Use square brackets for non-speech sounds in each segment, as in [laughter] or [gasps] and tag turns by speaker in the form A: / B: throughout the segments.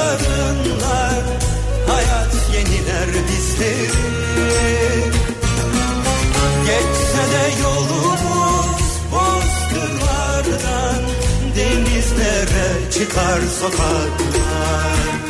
A: yarınlar Hayat yeniler bizleri Geçse de yolumuz bozkırlardan Denizlere çıkar sokaklar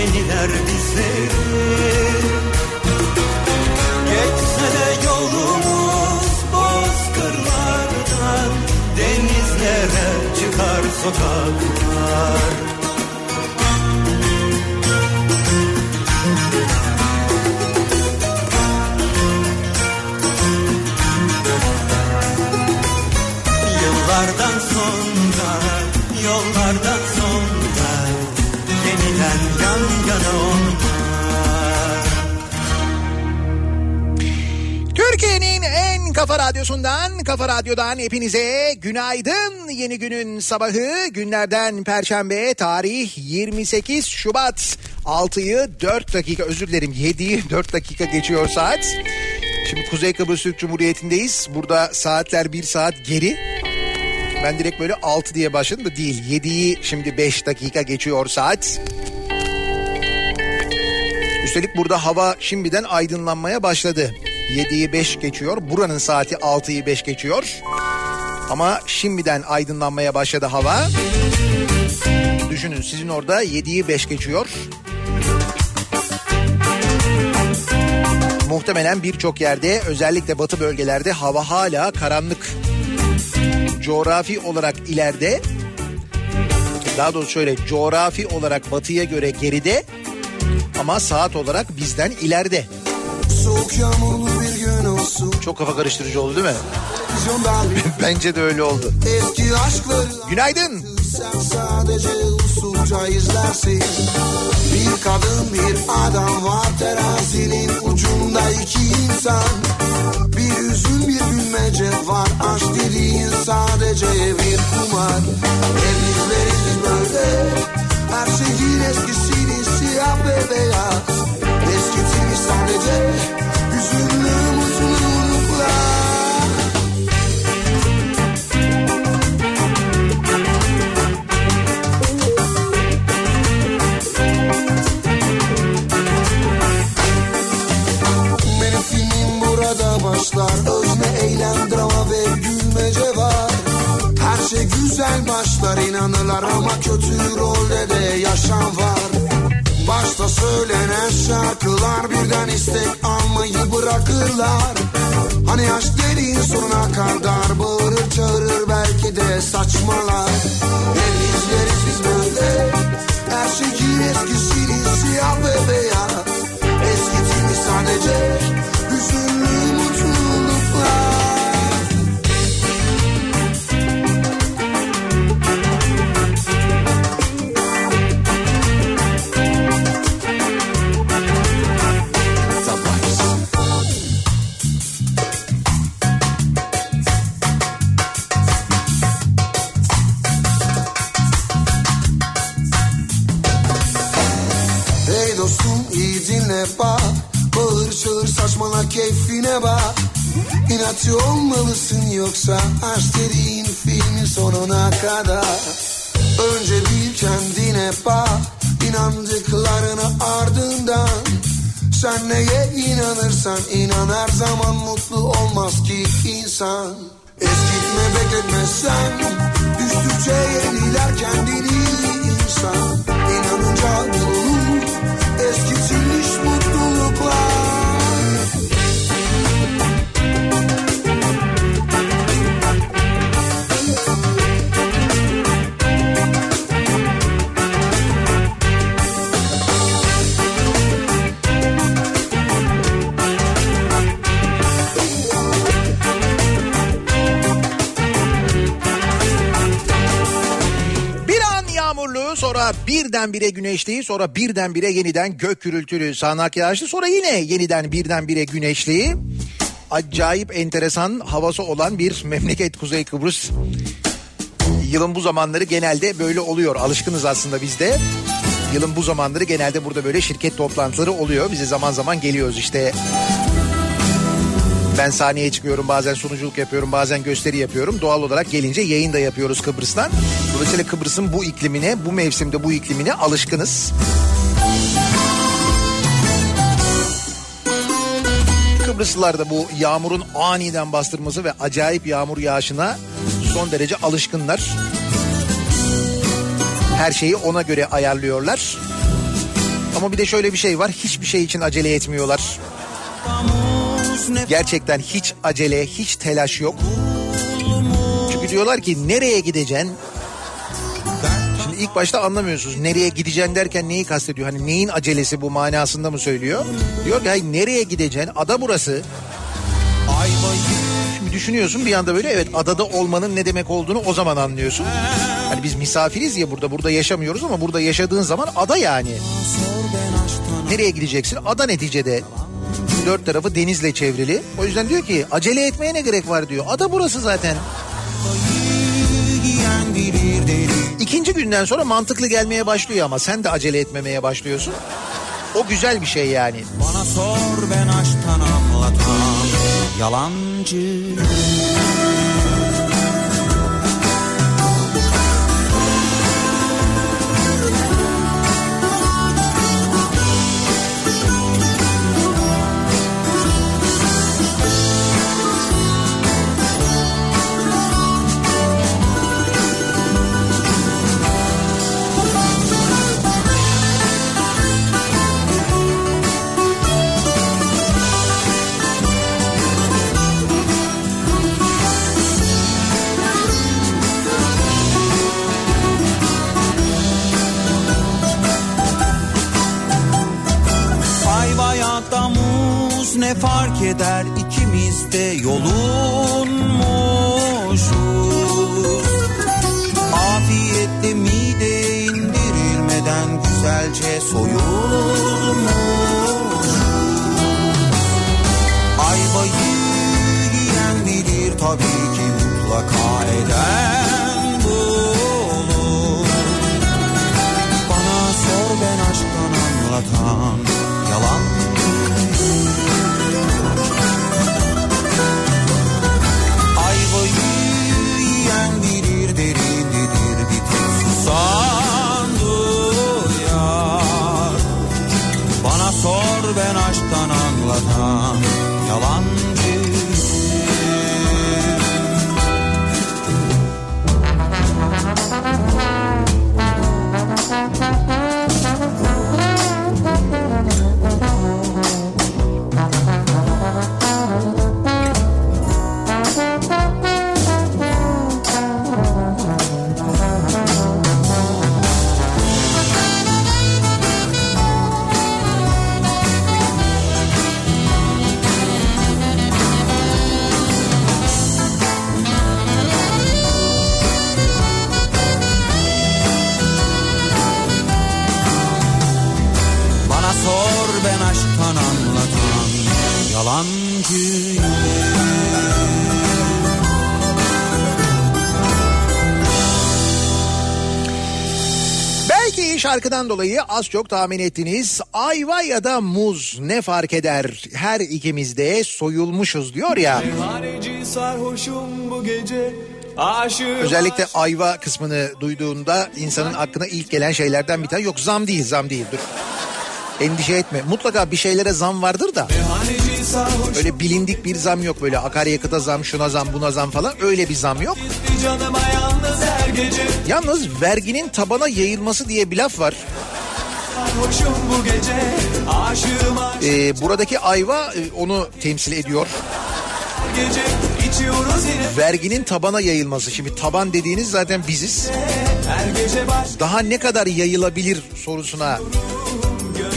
A: yeniler bizleri Geçse de yolumuz bozkırlardan Denizlere çıkar sokaklar yana
B: Türkiye'nin en kafa radyosundan, kafa radyodan hepinize günaydın. Yeni günün sabahı günlerden perşembe tarih 28 Şubat. 6'yı 4 dakika özür dilerim 7'yi 4 dakika geçiyor saat. Şimdi Kuzey Kıbrıs Türk Cumhuriyeti'ndeyiz. Burada saatler 1 saat geri. Ben direkt böyle 6 diye başladım da değil. 7'yi şimdi 5 dakika geçiyor saat. Üstelik burada hava şimdiden aydınlanmaya başladı. 7'yi 5 geçiyor. Buranın saati 6'yı 5 geçiyor. Ama şimdiden aydınlanmaya başladı hava. Düşünün sizin orada 7'yi 5 geçiyor. Muhtemelen birçok yerde özellikle batı bölgelerde hava hala karanlık. Coğrafi olarak ileride daha doğrusu şöyle coğrafi olarak batıya göre geride ama saat olarak bizden ileride. Çok kafa karıştırıcı oldu değil mi? [laughs] Bence de öyle oldu. Günaydın.
C: Sadece usulca izlersin Bir kadın bir adam var terazinin ucunda iki insan Bir üzüm bir gülmece var aşk dediğin sadece bir kumar Denizleriz böyle her şeyin eskisini siyah ve beyaz Eskitilmiş sadece hüzünlü mutluluklar Benim filmim burada başlar. Özne eylem ve gülmece var. Her şey güzel başlar inanırlar ama kötü rolde de yaşam var Başta söylenen şarkılar birden istek almayı bırakırlar. Hani aşk dediğin sonuna kadar bağırır çağırır belki de saçmalar. El izleriz biz böyle her şeyin eskisini siyah ve beyaz. Eskitilmiş sadece İnatçı olmalısın yoksa aşk dediğin filmin sonuna kadar. Önce bir kendine bak inandıklarını ardından. Sen neye inanırsan inan her zaman mutlu olmaz ki insan. Eskitme bekletme sen Düştükçe yeniler kendini insan. İnanınca
B: yağmurlu sonra birdenbire güneşli sonra birdenbire yeniden gök gürültülü sağanak yağışlı sonra yine yeniden birdenbire güneşli acayip enteresan havası olan bir memleket Kuzey Kıbrıs. Yılın bu zamanları genelde böyle oluyor alışkınız aslında biz de. Yılın bu zamanları genelde burada böyle şirket toplantıları oluyor. Bize zaman zaman geliyoruz işte ben sahneye çıkıyorum bazen sunuculuk yapıyorum bazen gösteri yapıyorum. Doğal olarak gelince yayın da yapıyoruz Kıbrıs'tan. Dolayısıyla Kıbrıs'ın bu iklimine bu mevsimde bu iklimine alışkınız. Kıbrıslılar da bu yağmurun aniden bastırması ve acayip yağmur yağışına son derece alışkınlar. Her şeyi ona göre ayarlıyorlar. Ama bir de şöyle bir şey var hiçbir şey için acele etmiyorlar. Gerçekten hiç acele, hiç telaş yok. Çünkü diyorlar ki nereye gideceksin? Şimdi ilk başta anlamıyorsunuz. Nereye gideceksin derken neyi kastediyor? Hani neyin acelesi bu manasında mı söylüyor? Diyor ki hayır nereye gideceksin? Ada burası. Şimdi düşünüyorsun bir anda böyle evet adada olmanın ne demek olduğunu o zaman anlıyorsun. Hani biz misafiriz ya burada burada yaşamıyoruz ama burada yaşadığın zaman ada yani. Nereye gideceksin? Ada neticede. Dört tarafı denizle çevrili. O yüzden diyor ki acele etmeye ne gerek var diyor. Ada burası zaten. İkinci günden sonra mantıklı gelmeye başlıyor ama sen de acele etmemeye başlıyorsun. O güzel bir şey yani.
D: Bana sor ben aşktan anlatan yalancı eder ikimiz de yolunmuşuz Afiyetle mide indirilmeden güzelce soyulmuş
B: şarkıdan dolayı az çok tahmin ettiniz. Ayva ya da muz ne fark eder? Her ikimiz de soyulmuşuz diyor ya. Özellikle ayva kısmını duyduğunda insanın aklına ilk gelen şeylerden bir tane yok zam değil zam değil dur. Endişe etme. Mutlaka bir şeylere zam vardır da
E: Meyhaneci
B: öyle bilindik bir zam yok böyle akaryakıta zam şuna zam buna zam falan öyle bir zam yok.
E: yalnız
B: verginin tabana yayılması diye bir laf var. Ee, buradaki ayva e, onu temsil ediyor. Verginin tabana yayılması. Şimdi taban dediğiniz zaten biziz. Daha ne kadar yayılabilir sorusuna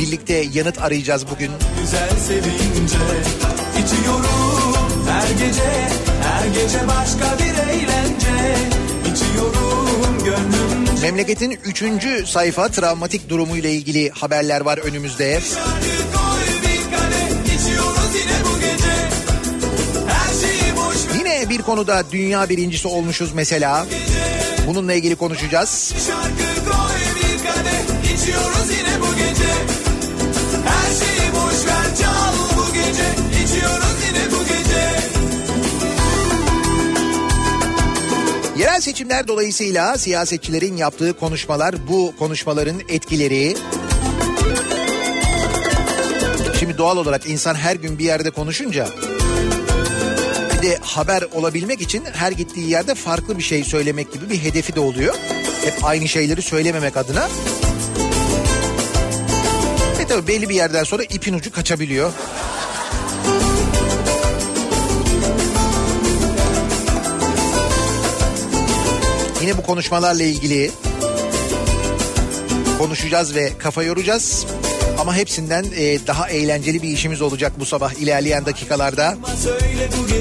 B: birlikte yanıt arayacağız bugün.
E: güzel sevince İçiyorum her gece Her gece başka bir eğlence İçiyorum gönlümce
B: Memleketin 3. sayfa travmatik durumuyla ilgili haberler var önümüzde.
E: Kadeh Yine
B: bir konuda dünya birincisi olmuşuz mesela. Bununla ilgili konuşacağız.
E: Şarkı koy bir kadeh içiyoruz yine
B: Yerel seçimler dolayısıyla siyasetçilerin yaptığı konuşmalar, bu konuşmaların etkileri. Şimdi doğal olarak insan her gün bir yerde konuşunca bir de haber olabilmek için her gittiği yerde farklı bir şey söylemek gibi bir hedefi de oluyor. Hep aynı şeyleri söylememek adına. E tabii belli bir yerden sonra ipin ucu kaçabiliyor. Yine bu konuşmalarla ilgili konuşacağız ve kafa yoracağız. Ama hepsinden e, daha eğlenceli bir işimiz olacak bu sabah ilerleyen dakikalarda.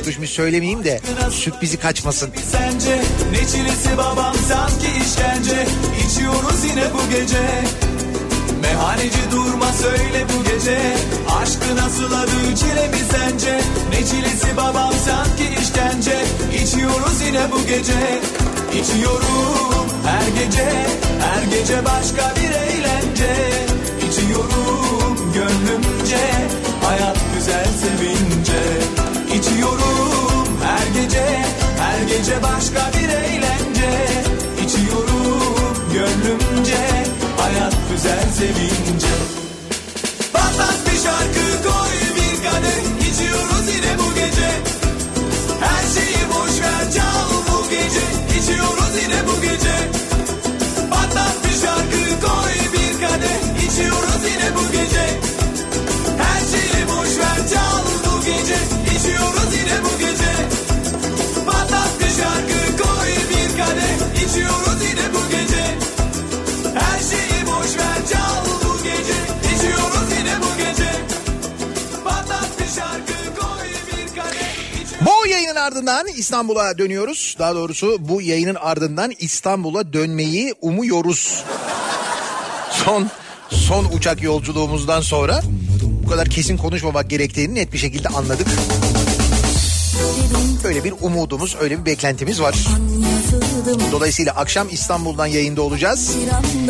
B: Düşmüş söylemeyeyim de sürprizi kaçmasın.
E: sence Ne çilesi babam sanki işkence İçiyoruz yine bu gece Meyhaneci durma söyle bu gece Aşkı nasıl adı çile mi sence Ne çilesi babam sanki işkence İçiyoruz yine bu gece İçiyorum her gece Her gece başka bir eğlence. İçiyorum gönlümce Hayat güzel sevince. İçiyorum her gece Her gece başka bir eğlence. İçiyorum gönlümce Hayat güzel sevince. Patlat bir şarkı İçiyoruz yine bu gece. Patlat bir şarkı koy bir kadeh. İçiyoruz yine bu gece. Her şeyi boş ver çal bu gece. İçiyoruz yine bu gece. Patlat bir şarkı koy bir kadeh. İçiyoruz yine bu gece. Her şeyi boş ver çal
B: yayının ardından İstanbul'a dönüyoruz. Daha doğrusu bu yayının ardından İstanbul'a dönmeyi umuyoruz. Son son uçak yolculuğumuzdan sonra bu kadar kesin konuşmamak gerektiğini net bir şekilde anladık. Öyle bir umudumuz, öyle bir beklentimiz var. Dolayısıyla akşam İstanbul'dan yayında olacağız.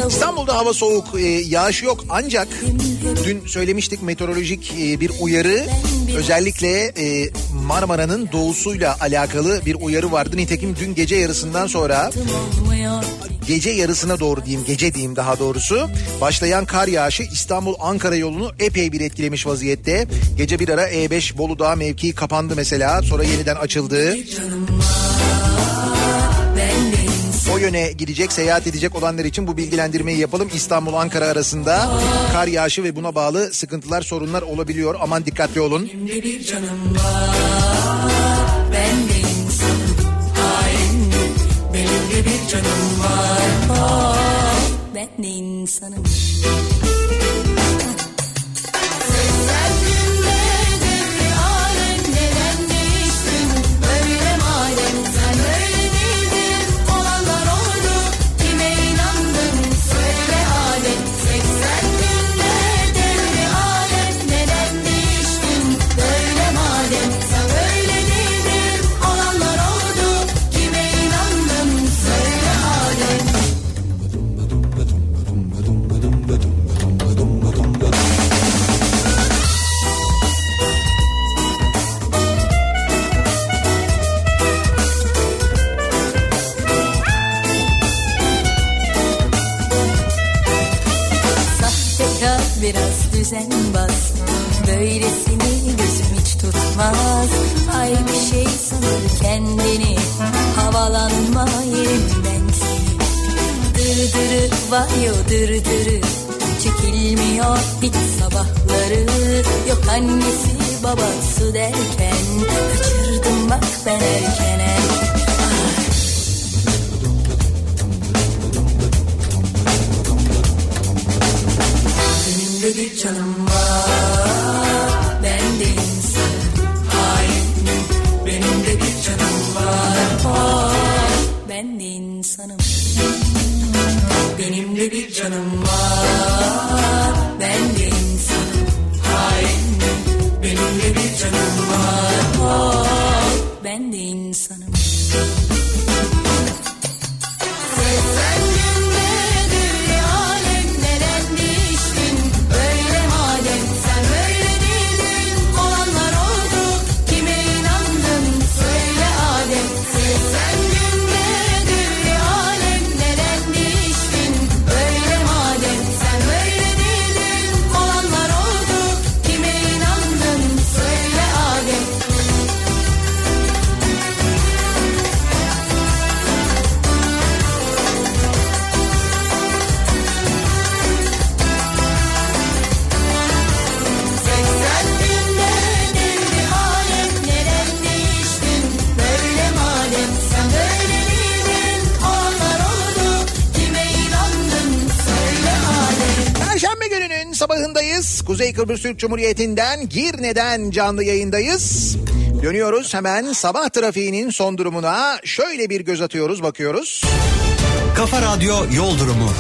B: İstanbul'da hava soğuk, e, yağış yok ancak dün söylemiştik meteorolojik e, bir uyarı özellikle e, Marmara'nın doğusuyla alakalı bir uyarı vardı. Nitekim dün gece yarısından sonra gece yarısına doğru diyeyim gece diyeyim daha doğrusu başlayan kar yağışı İstanbul Ankara yolunu epey bir etkilemiş vaziyette. Gece bir ara E5 Bolu Dağı mevkii kapandı mesela sonra yeniden açıldı. O yöne gidecek, seyahat edecek olanlar için bu bilgilendirmeyi yapalım. İstanbul Ankara arasında kar yağışı ve buna bağlı sıkıntılar, sorunlar olabiliyor. Aman dikkatli olun.
F: Ben de insanım kendini Havalanma yerimden Dırdırı var yo dırdırı Çekilmiyor hiç sabahları. Yok annesi babası derken Kaçırdım bak ben erken
B: Kıbrıs Türk Cumhuriyeti'nden Girne'den canlı yayındayız. Dönüyoruz hemen sabah trafiğinin son durumuna şöyle bir göz atıyoruz bakıyoruz.
A: Kafa Radyo Yol Durumu.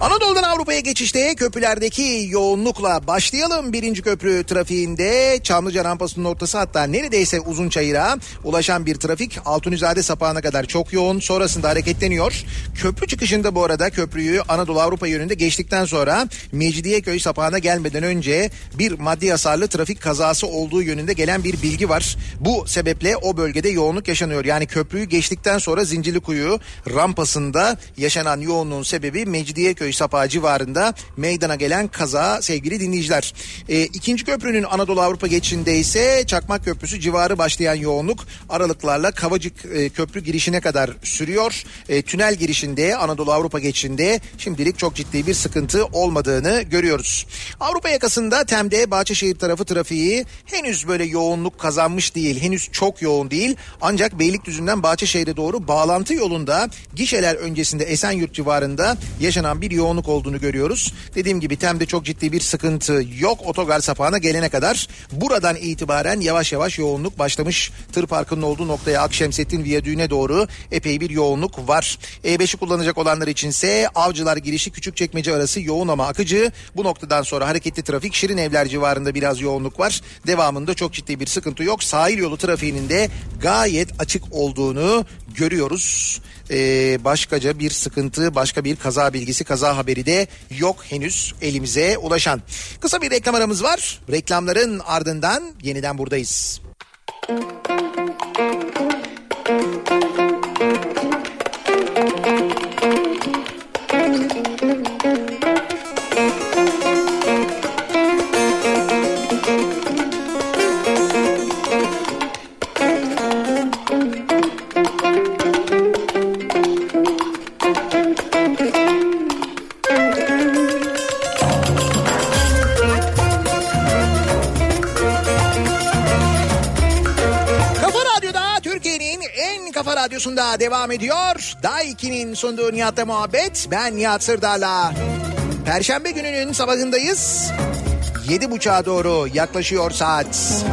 B: Anadolu'dan Avrupa'ya geçişte köprülerdeki yoğunlukla başlayalım. Birinci köprü trafiğinde Çamlıca rampasının ortası hatta neredeyse Uzunçayır'a ulaşan bir trafik Altunizade sapağına kadar çok yoğun. Sonrasında hareketleniyor. Köprü çıkışında bu arada köprüyü Anadolu Avrupa yönünde geçtikten sonra Mecidiyeköy sapağına gelmeden önce bir maddi hasarlı trafik kazası olduğu yönünde gelen bir bilgi var. Bu sebeple o bölgede yoğunluk yaşanıyor. Yani köprüyü geçtikten sonra Zincirlikuyu rampasında yaşanan yoğunluğun sebebi Mecidiyeköy sapağı civarında meydana gelen kaza sevgili dinleyiciler. E, ikinci köprünün Anadolu Avrupa geçişinde ise Çakmak Köprüsü civarı başlayan yoğunluk aralıklarla Kavacık e, köprü girişine kadar sürüyor. E, tünel girişinde Anadolu Avrupa geçişinde şimdilik çok ciddi bir sıkıntı olmadığını görüyoruz. Avrupa yakasında Tem'de Bahçeşehir tarafı trafiği henüz böyle yoğunluk kazanmış değil. Henüz çok yoğun değil. Ancak Beylikdüzü'nden Bahçeşehir'e doğru bağlantı yolunda gişeler öncesinde Esenyurt civarında yaşanan bir yoğunluk olduğunu görüyoruz. Dediğim gibi Tem'de çok ciddi bir sıkıntı yok. Otogar sapağına gelene kadar buradan itibaren yavaş yavaş yoğunluk başlamış. Tır parkının olduğu noktaya Akşemsettin Viyadüğü'ne doğru epey bir yoğunluk var. E5'i kullanacak olanlar içinse Avcılar girişi Küçükçekmece arası yoğun ama akıcı. Bu noktadan sonra hareketli trafik Şirin Evler civarında biraz yoğunluk var. Devamında çok ciddi bir sıkıntı yok. Sahil yolu trafiğinin de gayet açık olduğunu görüyoruz. Ee, başkaca bir sıkıntı, başka bir kaza bilgisi, kaza haberi de yok henüz elimize ulaşan. Kısa bir reklam aramız var. Reklamların ardından yeniden buradayız. Kafa radyosunda devam ediyor. Day 2'nin sunduğu Nihat'la muhabbet. Ben Nihat Sırdar'la. Perşembe gününün sabahındayız. Yedi buçuğa doğru yaklaşıyor saat.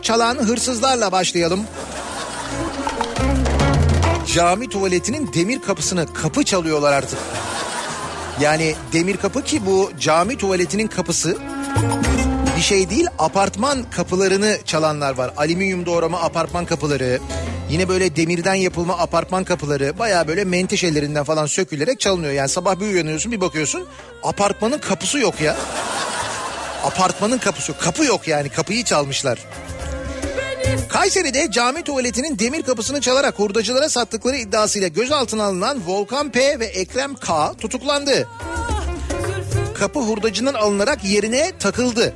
B: Çalan hırsızlarla başlayalım. Cami tuvaletinin demir kapısını kapı çalıyorlar artık. Yani demir kapı ki bu cami tuvaletinin kapısı bir şey değil apartman kapılarını çalanlar var. Alüminyum doğrama apartman kapıları. Yine böyle demirden yapılma apartman kapıları baya böyle menteşelerinden falan sökülerek çalınıyor. Yani sabah bir uyanıyorsun bir bakıyorsun apartmanın kapısı yok ya. Apartmanın kapısı kapı yok yani kapıyı çalmışlar. Kayseri'de cami tuvaletinin demir kapısını çalarak hurdacılara sattıkları iddiasıyla gözaltına alınan Volkan P ve Ekrem K tutuklandı. Kapı hurdacının alınarak yerine takıldı.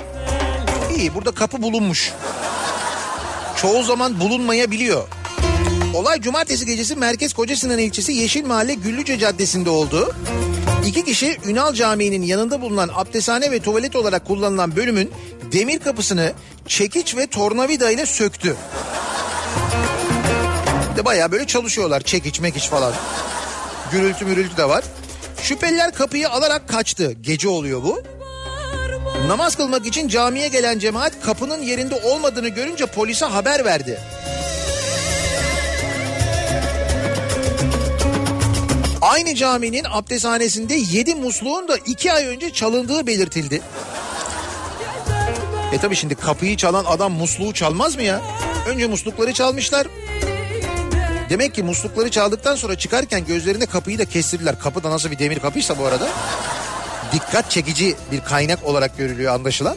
B: İyi burada kapı bulunmuş. Çoğu zaman bulunmayabiliyor. Olay cumartesi gecesi Merkez Kocasinan ilçesi Yeşil Mahalle Güllüce Caddesi'nde oldu. İki kişi Ünal Camii'nin yanında bulunan abdesthane ve tuvalet olarak kullanılan bölümün demir kapısını çekiç ve tornavida ile söktü. De bayağı böyle çalışıyorlar çekiç mekiç falan. Gürültü mürültü de var. Şüpheliler kapıyı alarak kaçtı. Gece oluyor bu. Namaz kılmak için camiye gelen cemaat kapının yerinde olmadığını görünce polise haber verdi. Aynı caminin abdesthanesinde 7 musluğun da 2 ay önce çalındığı belirtildi. E tabi şimdi kapıyı çalan adam musluğu çalmaz mı ya? Önce muslukları çalmışlar. Demek ki muslukları çaldıktan sonra çıkarken gözlerinde kapıyı da kestirdiler. Kapı da nasıl bir demir kapıysa bu arada. Dikkat çekici bir kaynak olarak görülüyor anlaşılan.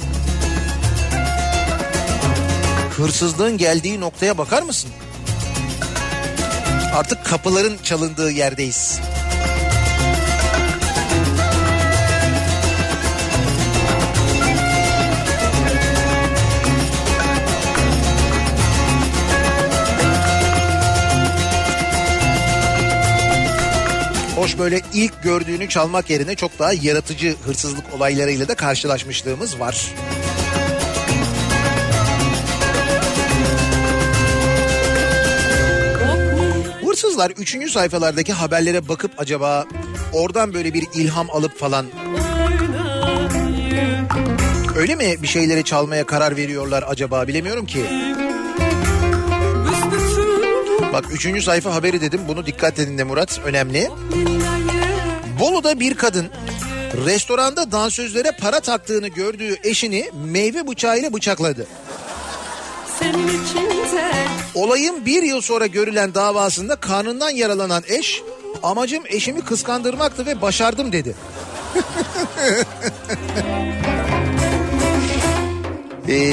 B: Hırsızlığın geldiği noktaya bakar mısın? Artık kapıların çalındığı yerdeyiz. Hoş böyle ilk gördüğünü çalmak yerine çok daha yaratıcı hırsızlık olaylarıyla da karşılaşmışlığımız var. Hırsızlar üçüncü sayfalardaki haberlere bakıp acaba oradan böyle bir ilham alıp falan öyle mi bir şeyleri çalmaya karar veriyorlar acaba bilemiyorum ki. Bak üçüncü sayfa haberi dedim bunu dikkat edin de Murat önemli. Bolu'da bir kadın restoranda dansözlere para taktığını gördüğü eşini meyve bıçağıyla bıçakladı. Olayın bir yıl sonra görülen davasında karnından yaralanan eş amacım eşimi kıskandırmaktı ve başardım dedi. [laughs] Ee,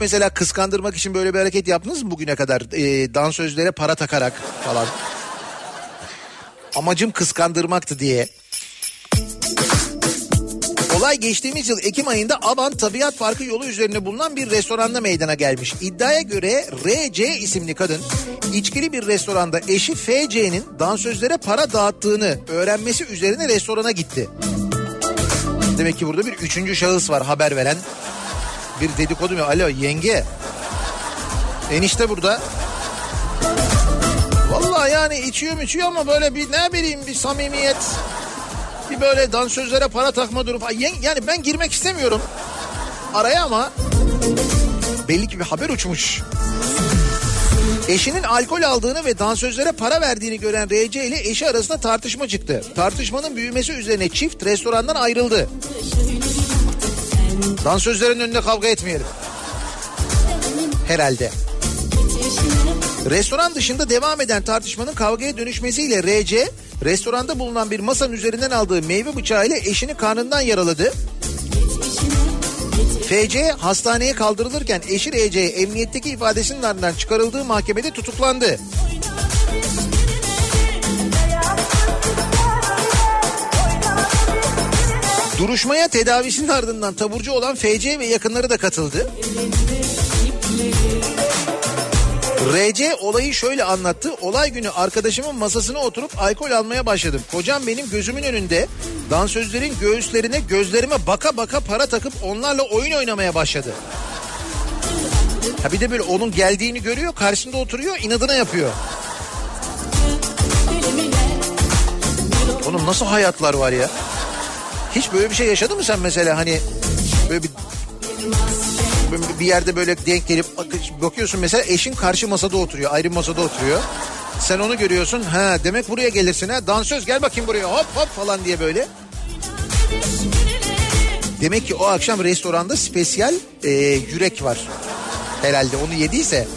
B: mesela kıskandırmak için böyle bir hareket yaptınız mı bugüne kadar? Ee, dansözlere para takarak falan. Amacım kıskandırmaktı diye. Olay geçtiğimiz yıl Ekim ayında Aban Tabiat Parkı yolu üzerinde bulunan bir restoranda meydana gelmiş. İddiaya göre RC isimli kadın içkili bir restoranda eşi FC'nin dansözlere para dağıttığını öğrenmesi üzerine restorana gitti. Demek ki burada bir üçüncü şahıs var haber veren. Bir dedikodu mu? Alo yenge. Enişte burada. Vallahi yani içiyor içiyor ama böyle bir ne bileyim bir samimiyet. Bir böyle dansözlere para takma durumu. Yani ben girmek istemiyorum araya ama belli ki bir haber uçmuş. Eşinin alkol aldığını ve dansözlere para verdiğini gören RC ile eşi arasında tartışma çıktı. Tartışmanın büyümesi üzerine çift restorandan ayrıldı. Dansözlerin önünde kavga etmeyelim. Herhalde. Restoran dışında devam eden tartışmanın kavgaya dönüşmesiyle RC restoranda bulunan bir masanın üzerinden aldığı meyve bıçağıyla eşini karnından yaraladı. FC hastaneye kaldırılırken eşi RC emniyetteki ifadesinin ardından çıkarıldığı mahkemede tutuklandı. Duruşmaya tedavisinin ardından taburcu olan FC ve yakınları da katıldı. RC olayı şöyle anlattı. Olay günü arkadaşımın masasına oturup alkol almaya başladım. Kocam benim gözümün önünde dansözlerin göğüslerine gözlerime baka baka para takıp onlarla oyun oynamaya başladı. Ha bir de böyle onun geldiğini görüyor karşısında oturuyor inadına yapıyor. Oğlum nasıl hayatlar var ya? Hiç böyle bir şey yaşadın mı sen mesela hani böyle bir bir yerde böyle denk gelip bakıyorsun mesela eşin karşı masada oturuyor ayrı masada oturuyor. Sen onu görüyorsun ha demek buraya gelirsin ha dansöz gel bakayım buraya hop hop falan diye böyle. Demek ki o akşam restoranda spesiyel e, yürek var. Herhalde onu yediyse.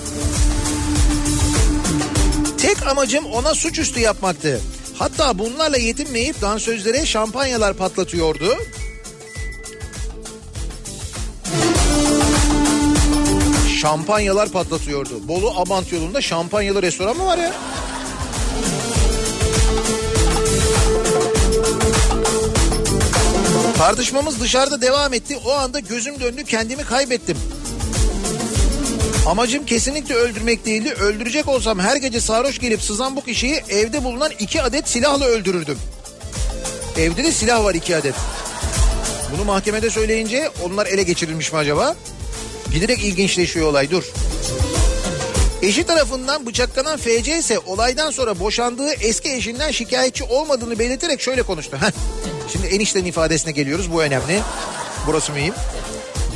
B: Tek amacım ona suçüstü yapmaktı. Hatta bunlarla yetinmeyip dansözlere şampanyalar patlatıyordu. Şampanyalar patlatıyordu. Bolu Abant yolunda şampanyalı restoran mı var ya? Tartışmamız dışarıda devam etti. O anda gözüm döndü kendimi kaybettim. Amacım kesinlikle öldürmek değildi. Öldürecek olsam her gece sarhoş gelip sızan bu kişiyi evde bulunan iki adet silahla öldürürdüm. Evde de silah var iki adet. Bunu mahkemede söyleyince onlar ele geçirilmiş mi acaba? Giderek ilginçleşiyor olay dur. Eşi tarafından bıçaklanan FC ise olaydan sonra boşandığı eski eşinden şikayetçi olmadığını belirterek şöyle konuştu. Heh. Şimdi eniştenin ifadesine geliyoruz bu önemli. Burası mühim.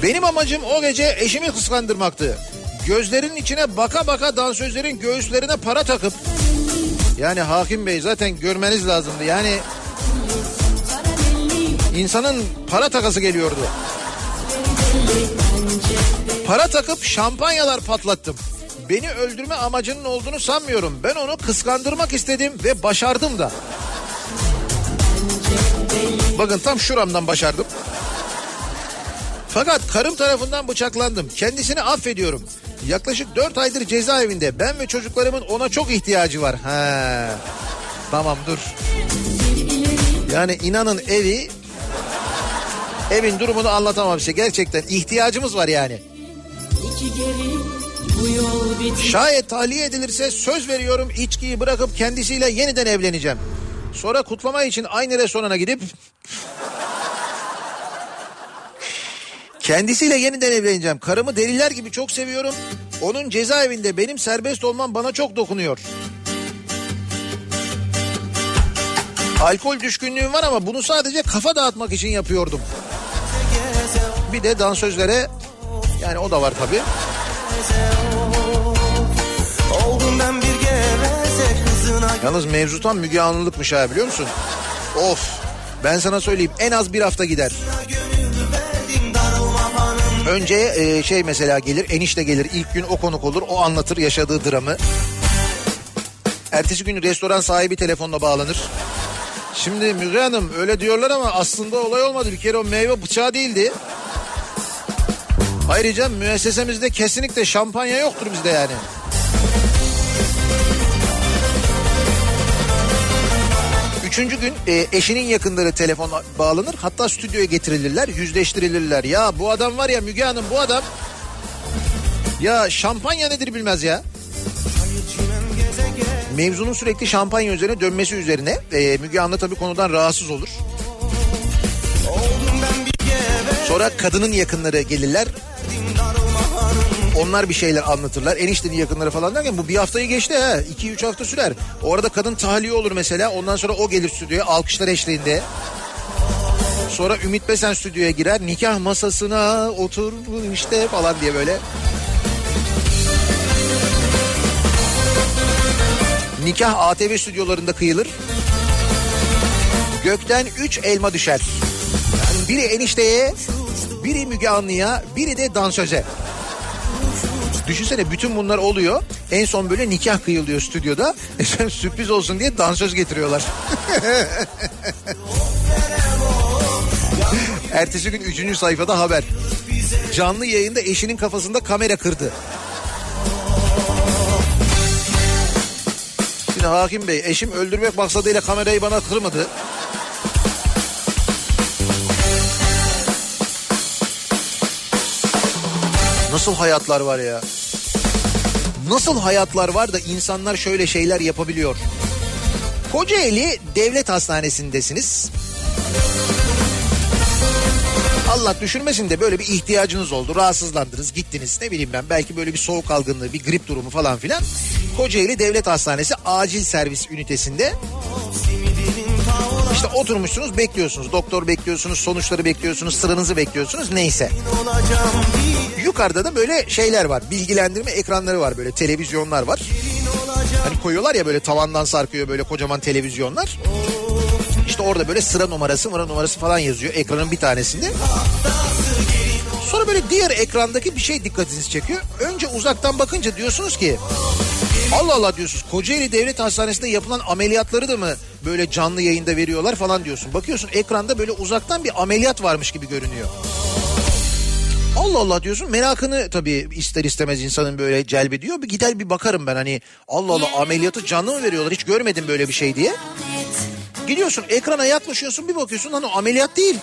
B: Benim amacım o gece eşimi kıskandırmaktı. Gözlerinin içine baka baka dansözlerin göğüslerine para takıp yani hakim bey zaten görmeniz lazımdı. Yani insanın para takası geliyordu. Para takıp şampanyalar patlattım. Beni öldürme amacının olduğunu sanmıyorum. Ben onu kıskandırmak istedim ve başardım da. Bakın tam şuramdan başardım. Fakat karım tarafından bıçaklandım. Kendisini affediyorum. Yaklaşık 4 aydır cezaevinde. Ben ve çocuklarımın ona çok ihtiyacı var. He. Tamam dur. Yani inanın evi evin durumunu anlatamam size. Gerçekten ihtiyacımız var yani. Şayet tahliye edilirse söz veriyorum içkiyi bırakıp kendisiyle yeniden evleneceğim. Sonra kutlama için aynı restorana gidip kendisiyle yeniden evleneceğim. Karımı deliler gibi çok seviyorum. Onun cezaevinde benim serbest olmam bana çok dokunuyor. Alkol düşkünlüğüm var ama bunu sadece kafa dağıtmak için yapıyordum. Bir de dansözlere yani o da var tabii. Yalnız mevzu tam Müge Anlılıkmış ha biliyor musun? Of ben sana söyleyeyim en az bir hafta gider. Önce e, şey mesela gelir enişte gelir ilk gün o konuk olur o anlatır yaşadığı dramı. Ertesi gün restoran sahibi telefonla bağlanır. Şimdi Müge Hanım öyle diyorlar ama aslında olay olmadı. Bir kere o meyve bıçağı değildi. Ayrıca müessesemizde kesinlikle şampanya yoktur bizde yani. Üçüncü gün e, eşinin yakınları telefon bağlanır hatta stüdyoya getirilirler yüzleştirilirler. Ya bu adam var ya Müge Hanım bu adam ya şampanya nedir bilmez ya. Mevzunun sürekli şampanya üzerine dönmesi üzerine e, Müge Anlı tabii konudan rahatsız olur. Sonra kadının yakınları gelirler. Onlar bir şeyler anlatırlar. Eniştenin yakınları falan derken bu bir haftayı geçti ha. 2-3 hafta sürer. O arada kadın tahliye olur mesela. Ondan sonra o gelir stüdyoya alkışlar eşliğinde. Sonra Ümit Besen stüdyoya girer. Nikah masasına otur işte falan diye böyle. Nikah ATV stüdyolarında kıyılır. Gökten 3 elma düşer. Yani biri enişteye, biri Müge Anlı'ya, biri de dansöze. Düşünsene bütün bunlar oluyor. En son böyle nikah kıyılıyor stüdyoda. [laughs] E sürpriz olsun diye dansöz getiriyorlar. [laughs] Ertesi gün üçüncü sayfada haber. Canlı yayında eşinin kafasında kamera kırdı. Şimdi hakim bey eşim öldürmek maksadıyla kamerayı bana kırmadı. Nasıl hayatlar var ya? Nasıl hayatlar var da insanlar şöyle şeyler yapabiliyor? Kocaeli Devlet Hastanesi'ndesiniz. Allah düşürmesin de böyle bir ihtiyacınız oldu. Rahatsızlandınız gittiniz ne bileyim ben belki böyle bir soğuk algınlığı bir grip durumu falan filan. Kocaeli Devlet Hastanesi acil servis ünitesinde işte oturmuşsunuz bekliyorsunuz. Doktor bekliyorsunuz, sonuçları bekliyorsunuz, sıranızı bekliyorsunuz neyse. Yukarıda da böyle şeyler var. Bilgilendirme ekranları var böyle televizyonlar var. Hani koyuyorlar ya böyle tavandan sarkıyor böyle kocaman televizyonlar. İşte orada böyle sıra numarası, sıra numarası falan yazıyor ekranın bir tanesinde. Sonra böyle diğer ekrandaki bir şey dikkatinizi çekiyor. Önce uzaktan bakınca diyorsunuz ki Allah Allah diyorsunuz Kocaeli Devlet Hastanesi'nde yapılan ameliyatları da mı böyle canlı yayında veriyorlar falan diyorsun. Bakıyorsun ekranda böyle uzaktan bir ameliyat varmış gibi görünüyor. Allah Allah diyorsun merakını tabii ister istemez insanın böyle celbediyor. Bir gider bir bakarım ben hani Allah Allah ameliyatı canlı mı veriyorlar hiç görmedim böyle bir şey diye. Gidiyorsun ekrana yaklaşıyorsun bir bakıyorsun lan o ameliyat değil.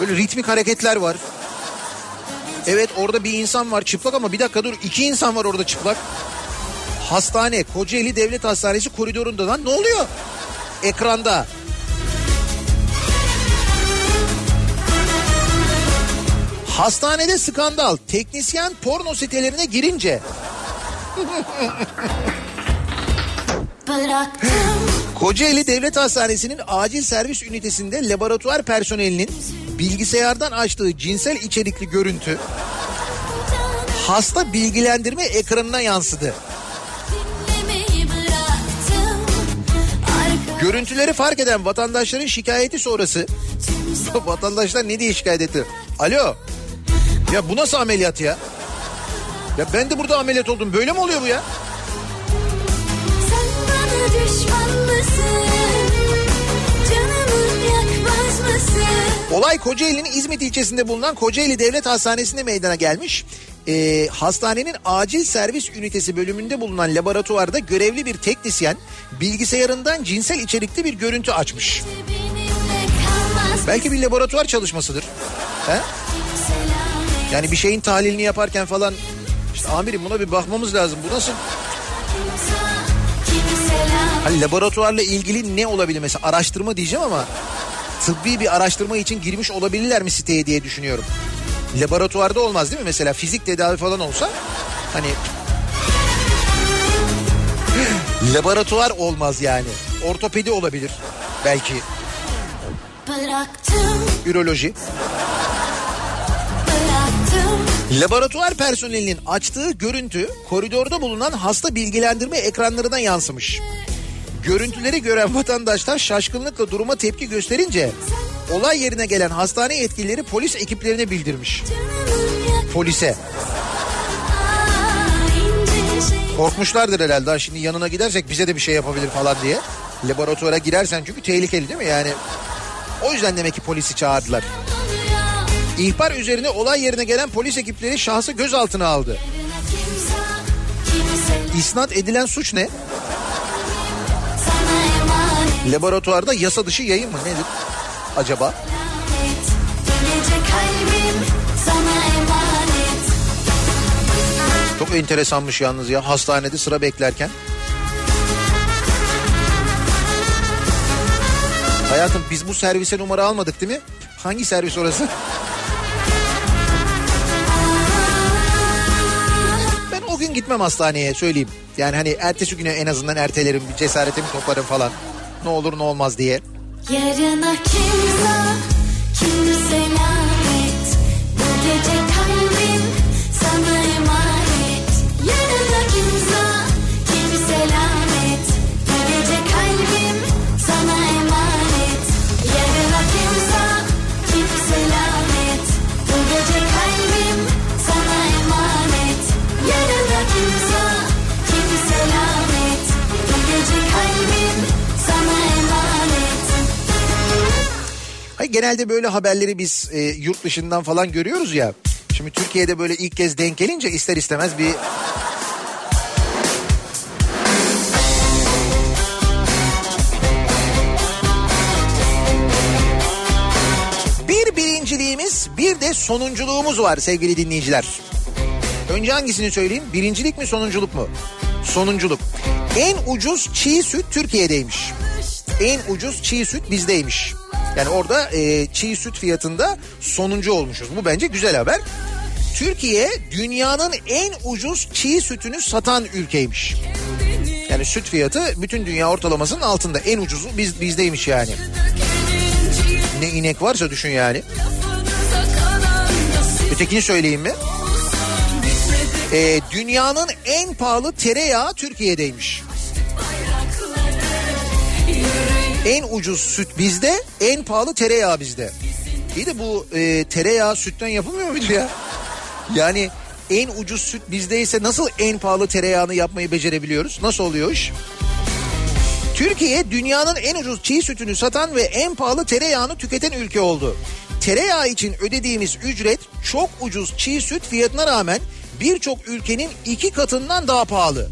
B: Böyle ritmik hareketler var. Evet orada bir insan var çıplak ama bir dakika dur iki insan var orada çıplak. Hastane Kocaeli Devlet Hastanesi koridorunda lan ne oluyor? Ekranda. Hastanede skandal. Teknisyen porno sitelerine girince. Kocaeli Devlet Hastanesi'nin acil servis ünitesinde laboratuvar personelinin bilgisayardan açtığı cinsel içerikli görüntü hasta bilgilendirme ekranına yansıdı. Görüntüleri fark eden vatandaşların şikayeti sonrası [laughs] vatandaşlar ne diye şikayet etti? Alo ya bu nasıl ameliyat ya? Ya ben de burada ameliyat oldum böyle mi oluyor bu ya?
G: sen bana düşman mısın?
B: Olay Kocaeli'nin İzmit ilçesinde bulunan Kocaeli Devlet Hastanesi'nde meydana gelmiş. Ee, hastanenin acil servis ünitesi bölümünde bulunan laboratuvarda görevli bir teknisyen bilgisayarından cinsel içerikli bir görüntü açmış. Belki bir laboratuvar çalışmasıdır. He? Yani bir şeyin tahlilini yaparken falan işte amirim buna bir bakmamız lazım. Bu nasıl? Hani laboratuvarla ilgili ne olabilir mesela araştırma diyeceğim ama tıbbi bir araştırma için girmiş olabilirler mi siteye diye düşünüyorum. Laboratuvarda olmaz değil mi? Mesela fizik tedavi falan olsa hani [gasps] laboratuvar olmaz yani. Ortopedi olabilir belki.
G: bıraktım
B: Üroloji. Laboratuvar personelinin açtığı görüntü koridorda bulunan hasta bilgilendirme ekranlarına yansımış. Görüntüleri gören vatandaşlar şaşkınlıkla duruma tepki gösterince olay yerine gelen hastane yetkilileri polis ekiplerine bildirmiş. Polise. Korkmuşlardır herhalde. Ha Şimdi yanına gidersek bize de bir şey yapabilir falan diye. Laboratuvara girersen çünkü tehlikeli değil mi yani? O yüzden demek ki polisi çağırdılar. İhbar üzerine olay yerine gelen polis ekipleri şahsı gözaltına aldı. İsnat edilen suç ne? Laboratuvarda yasa dışı yayın mı nedir acaba? Çok enteresanmış yalnız ya hastanede sıra beklerken. Hayatım biz bu servise numara almadık değil mi? Hangi servis orası? Gitmem hastaneye söyleyeyim. Yani hani ertesi güne en azından ertelerim, cesaretimi toplarım falan. Ne olur ne olmaz diye.
G: Yarına kimse kimse
B: genelde böyle haberleri biz e, yurt dışından falan görüyoruz ya. Şimdi Türkiye'de böyle ilk kez denk gelince ister istemez bir... Bir birinciliğimiz bir de sonunculuğumuz var sevgili dinleyiciler. Önce hangisini söyleyeyim? Birincilik mi sonunculuk mu? Sonunculuk. En ucuz çiğ süt Türkiye'deymiş. En ucuz çiğ süt bizdeymiş. Yani orada e, çiğ süt fiyatında sonuncu olmuşuz. Bu bence güzel haber. Türkiye dünyanın en ucuz çiğ sütünü satan ülkeymiş. Yani süt fiyatı bütün dünya ortalamasının altında. En ucuzu biz bizdeymiş yani. Ne inek varsa düşün yani. Ötekini söyleyeyim mi? Ee, dünyanın en pahalı tereyağı Türkiye'deymiş. En ucuz süt bizde, en pahalı tereyağı bizde. İyi de bu e, tereyağı sütten yapılmıyor muydu ya? Yani en ucuz süt bizdeyse nasıl en pahalı tereyağını yapmayı becerebiliyoruz? Nasıl oluyor iş? Türkiye dünyanın en ucuz çiğ sütünü satan ve en pahalı tereyağını tüketen ülke oldu. Tereyağı için ödediğimiz ücret çok ucuz çiğ süt fiyatına rağmen birçok ülkenin iki katından daha pahalı.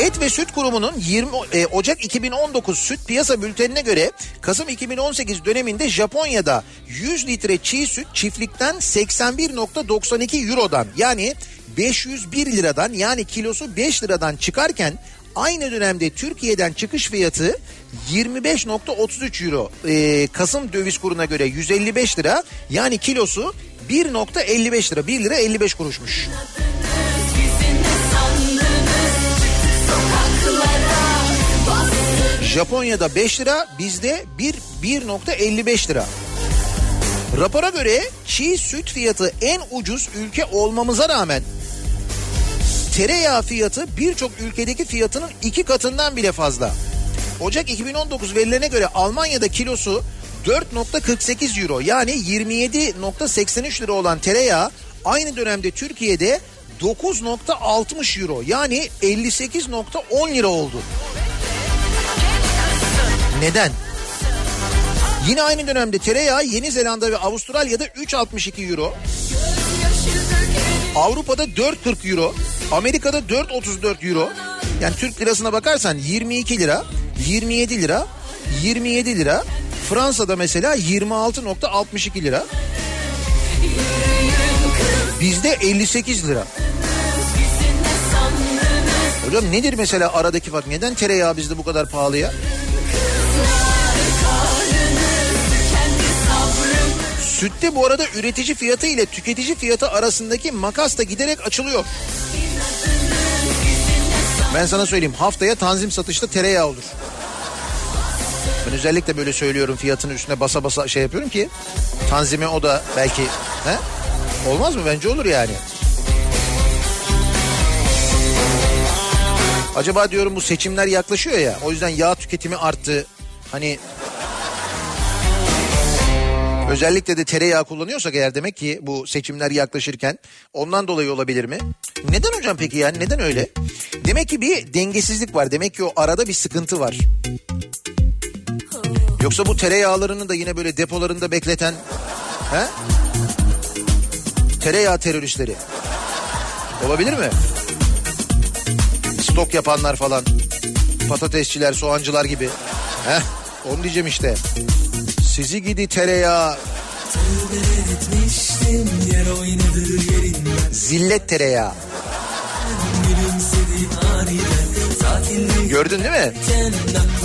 B: Et ve Süt Kurumu'nun 20 e, Ocak 2019 süt piyasa bültenine göre Kasım 2018 döneminde Japonya'da 100 litre çiğ süt çiftlikten 81.92 Euro'dan yani 501 liradan yani kilosu 5 liradan çıkarken aynı dönemde Türkiye'den çıkış fiyatı 25.33 Euro. E, Kasım döviz kuruna göre 155 lira yani kilosu 1.55 lira 1 lira 55 kuruşmuş. Japonya'da 5 lira bizde 1 1.55 lira. Rapora göre çiğ süt fiyatı en ucuz ülke olmamıza rağmen tereyağı fiyatı birçok ülkedeki fiyatının iki katından bile fazla. Ocak 2019 verilerine göre Almanya'da kilosu 4.48 euro yani 27.83 lira olan tereyağı aynı dönemde Türkiye'de 9.60 euro yani 58.10 lira oldu. Neden? Yine aynı dönemde tereyağı Yeni Zelanda ve Avustralya'da 3.62 euro. Avrupa'da 4.40 euro. Amerika'da 4.34 euro. Yani Türk lirasına bakarsan 22 lira, 27 lira, 27 lira. Fransa'da mesela 26.62 lira. Bizde 58 lira. Hocam nedir mesela aradaki fark? Neden tereyağı bizde bu kadar pahalı ya? Sütte bu arada üretici fiyatı ile tüketici fiyatı arasındaki makas da giderek açılıyor. Ben sana söyleyeyim haftaya tanzim satışta tereyağı olur. Ben özellikle böyle söylüyorum fiyatının üstüne basa basa şey yapıyorum ki tanzime o da belki he? olmaz mı bence olur yani. Acaba diyorum bu seçimler yaklaşıyor ya o yüzden yağ tüketimi arttı. Hani Özellikle de tereyağı kullanıyorsak eğer demek ki bu seçimler yaklaşırken ondan dolayı olabilir mi? Neden hocam peki yani neden öyle? Demek ki bir dengesizlik var. Demek ki o arada bir sıkıntı var. Yoksa bu tereyağlarını da yine böyle depolarında bekleten he? Tereyağı teröristleri. Olabilir mi? Stok yapanlar falan. Patatesçiler, soğancılar gibi. Heh, onu diyeceğim işte. Sizi gidi tereyağı. Zillet tereyağı. Gördün değil mi?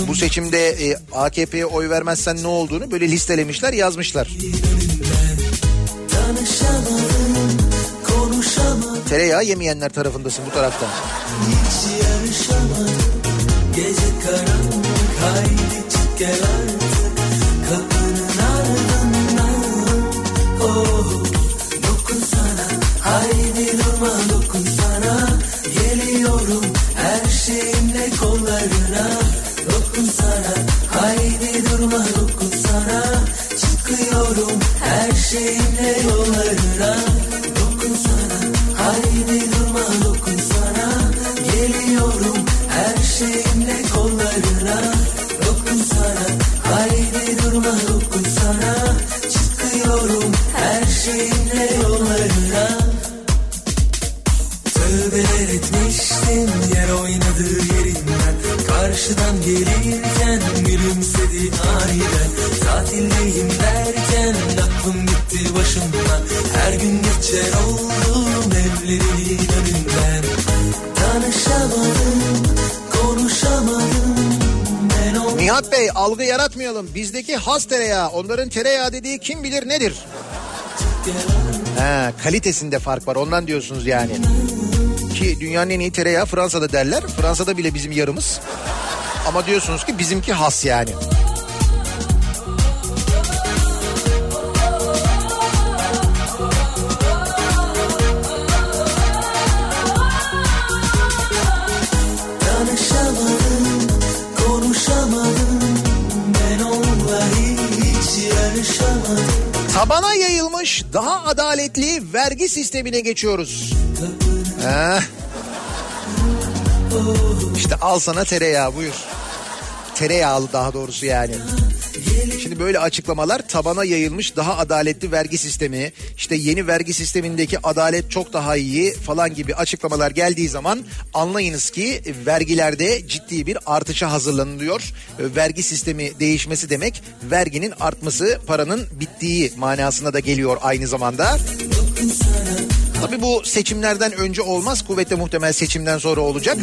B: Bu seçimde e, AKP'ye oy vermezsen ne olduğunu böyle listelemişler yazmışlar. Tereyağı yemeyenler tarafındasın bu tarafta. Gece karanlık haydi çık gel artık has tereyağı, onların tereyağı dediği kim bilir nedir? Ha, kalitesinde fark var ondan diyorsunuz yani. Ki dünyanın en iyi tereyağı Fransa'da derler. Fransa'da bile bizim yarımız. Ama diyorsunuz ki bizimki has yani. Adaletli vergi sistemine geçiyoruz. Heh. İşte al sana tereyağı buyur. Tereyağlı daha doğrusu yani. Şimdi böyle açıklamalar tabana yayılmış daha adaletli vergi sistemi, işte yeni vergi sistemindeki adalet çok daha iyi falan gibi açıklamalar geldiği zaman anlayınız ki vergilerde ciddi bir artışa hazırlanılıyor. Vergi sistemi değişmesi demek verginin artması, paranın bittiği manasına da geliyor aynı zamanda. Tabii bu seçimlerden önce olmaz. Kuvvetle muhtemel seçimden sonra olacak.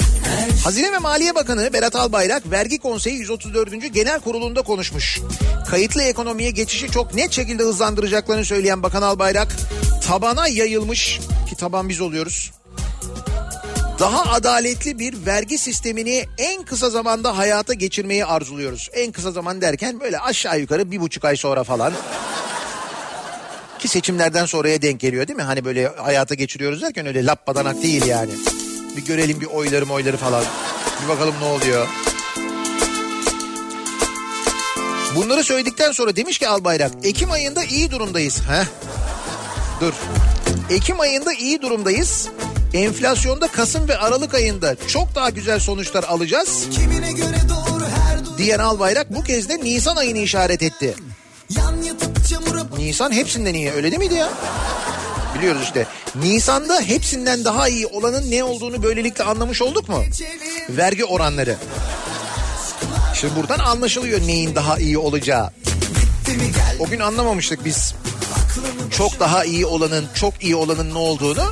B: Hazine ve Maliye Bakanı Berat Albayrak Vergi Konseyi 134. Genel Kurulu'nda konuşmuş. Kayıtlı ekonomiye geçişi çok net şekilde hızlandıracaklarını söyleyen Bakan Albayrak tabana yayılmış ki taban biz oluyoruz. Daha adaletli bir vergi sistemini en kısa zamanda hayata geçirmeyi arzuluyoruz. En kısa zaman derken böyle aşağı yukarı bir buçuk ay sonra falan. Ki seçimlerden sonraya denk geliyor değil mi? Hani böyle hayata geçiriyoruz derken öyle lap badanak değil yani. Bir görelim bir oyları oyları falan. Bir bakalım ne oluyor. Bunları söyledikten sonra demiş ki Albayrak Ekim ayında iyi durumdayız. Heh. Dur. Ekim ayında iyi durumdayız. Enflasyonda Kasım ve Aralık ayında çok daha güzel sonuçlar alacağız.
E: Kimine göre doğru her
B: Diyen Albayrak bu kez de Nisan ayını işaret etti.
E: Yan yatıp
B: Nisan hepsinden iyi öyle değil miydi ya? Biliyoruz işte. Nisan'da hepsinden daha iyi olanın ne olduğunu böylelikle anlamış olduk mu? Vergi oranları. Şimdi buradan anlaşılıyor neyin daha iyi olacağı. O gün anlamamıştık biz. Çok daha iyi olanın, çok iyi olanın ne olduğunu.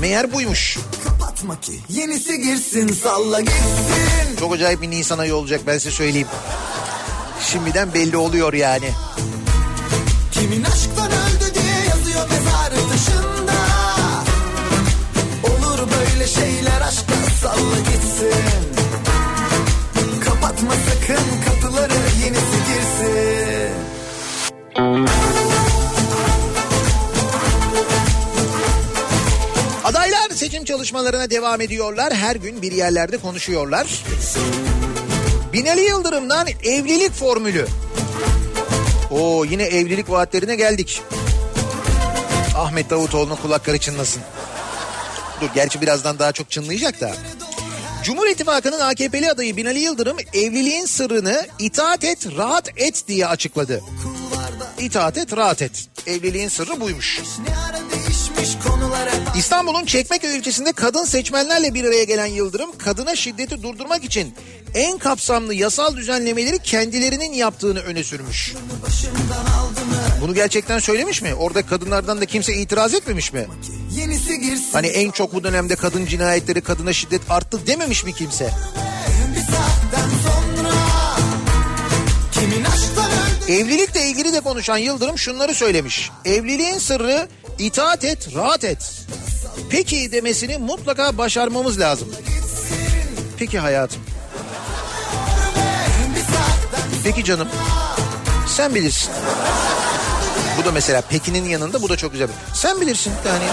B: Meğer buymuş.
E: kapatma ki Yenisi girsin salla gitsin
B: Çok acayip bir Nisan ayı olacak ben size söyleyeyim. Şimdiden belli oluyor yani.
E: Kimin aşktan öldü diye yazıyor mezarı taşında Olur böyle şeyler aşkta salla gitsin Kapatma sakın kapıları yenisi girsin
B: Adaylar seçim çalışmalarına devam ediyorlar. Her gün bir yerlerde konuşuyorlar. Binali Yıldırım'dan evlilik formülü. Oo yine evlilik vaatlerine geldik. Ahmet Davutoğlu'nun kulakları çınlasın. Dur gerçi birazdan daha çok çınlayacak da. Cumhur İttifakı'nın AKP'li adayı Binali Yıldırım evliliğin sırrını itaat et, rahat et diye açıkladı. İtaat et, rahat et. Evliliğin sırrı buymuş.
E: Ne
B: İstanbul'un Çekmeköy ilçesinde kadın seçmenlerle bir araya gelen Yıldırım, kadına şiddeti durdurmak için en kapsamlı yasal düzenlemeleri kendilerinin yaptığını öne sürmüş. Bunu gerçekten söylemiş mi? Orada kadınlardan da kimse itiraz etmemiş mi? Hani en çok bu dönemde kadın cinayetleri, kadına şiddet arttı dememiş mi kimse? Evlilikle ilgili de konuşan Yıldırım şunları söylemiş. Evliliğin sırrı itaat et, rahat et. Peki demesini mutlaka başarmamız lazım. Peki hayatım. Peki canım. Sen bilirsin. Bu da mesela Pekin'in yanında bu da çok güzel. Sen bilirsin yani.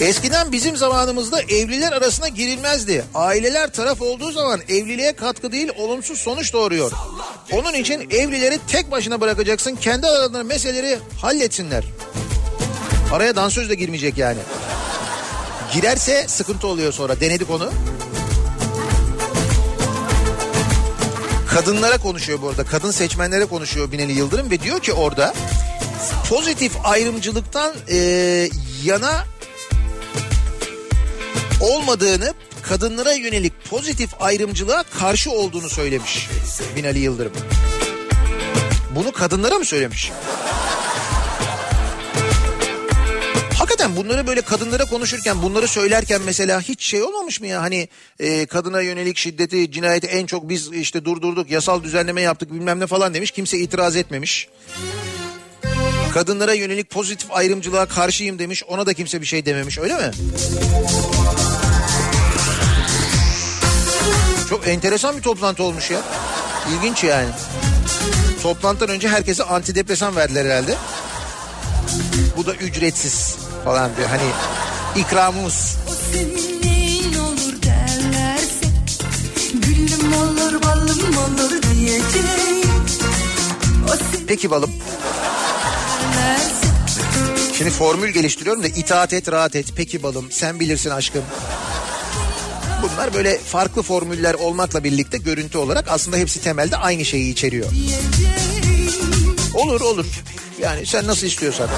B: Eskiden bizim zamanımızda evliler arasına girilmezdi. Aileler taraf olduğu zaman evliliğe katkı değil olumsuz sonuç doğuruyor. Onun için evlileri tek başına bırakacaksın. Kendi aralarında meseleleri halletsinler. Araya dansöz de girmeyecek yani. Girerse sıkıntı oluyor sonra. Denedik onu. Kadınlara konuşuyor bu arada. Kadın seçmenlere konuşuyor Binali Yıldırım ve diyor ki orada pozitif ayrımcılıktan e, yana olmadığını kadınlara yönelik pozitif ayrımcılığa karşı olduğunu söylemiş Binali Yıldırım. Bunu kadınlara mı söylemiş? Hakikaten bunları böyle kadınlara konuşurken bunları söylerken mesela hiç şey olmamış mı ya hani e, kadına yönelik şiddeti cinayeti en çok biz işte durdurduk yasal düzenleme yaptık bilmem ne falan demiş kimse itiraz etmemiş. Kadınlara yönelik pozitif ayrımcılığa karşıyım demiş ona da kimse bir şey dememiş öyle mi? Çok enteresan bir toplantı olmuş ya. İlginç yani. Toplantıdan önce herkese antidepresan verdiler herhalde. Bu da ücretsiz falan diyor. Hani ikramımız.
F: O senin neyin olur derlerse Gülüm olur balım olur diyeceğim O senin
B: Peki balım. Şimdi formül geliştiriyorum da itaat et rahat et. Peki balım sen bilirsin aşkım. Bunlar böyle farklı formüller olmakla birlikte görüntü olarak aslında hepsi temelde aynı şeyi içeriyor. Olur olur. Yani sen nasıl istiyorsan.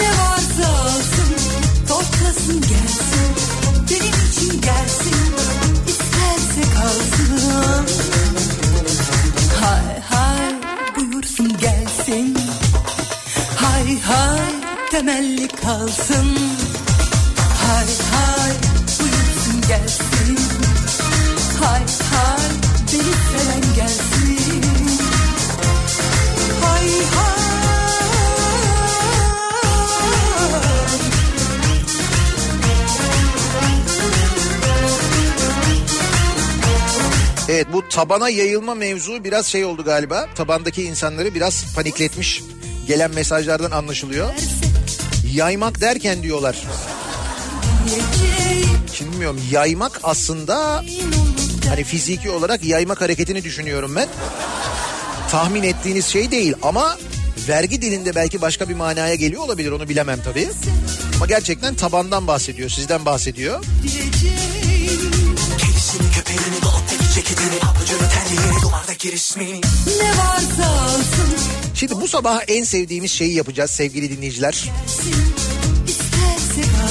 F: Ne varsa alsın gelsin Benim için gelsin isterse kalsın Hay temelli kalsın Hay hay buyursun gelsin Hay hay beni seven gelsin Hay hay
B: Evet bu tabana yayılma mevzu biraz şey oldu galiba. Tabandaki insanları biraz panikletmiş. Gelen mesajlardan anlaşılıyor. Yaymak derken diyorlar. Şimdi bilmiyorum yaymak aslında hani fiziki olarak yaymak hareketini düşünüyorum ben. Tahmin ettiğiniz şey değil ama vergi dilinde belki başka bir manaya geliyor olabilir onu bilemem tabii. Ama gerçekten tabandan bahsediyor, sizden bahsediyor.
F: Ne varsa alsın.
B: Şimdi bu sabah en sevdiğimiz şeyi yapacağız sevgili dinleyiciler.
F: kalsın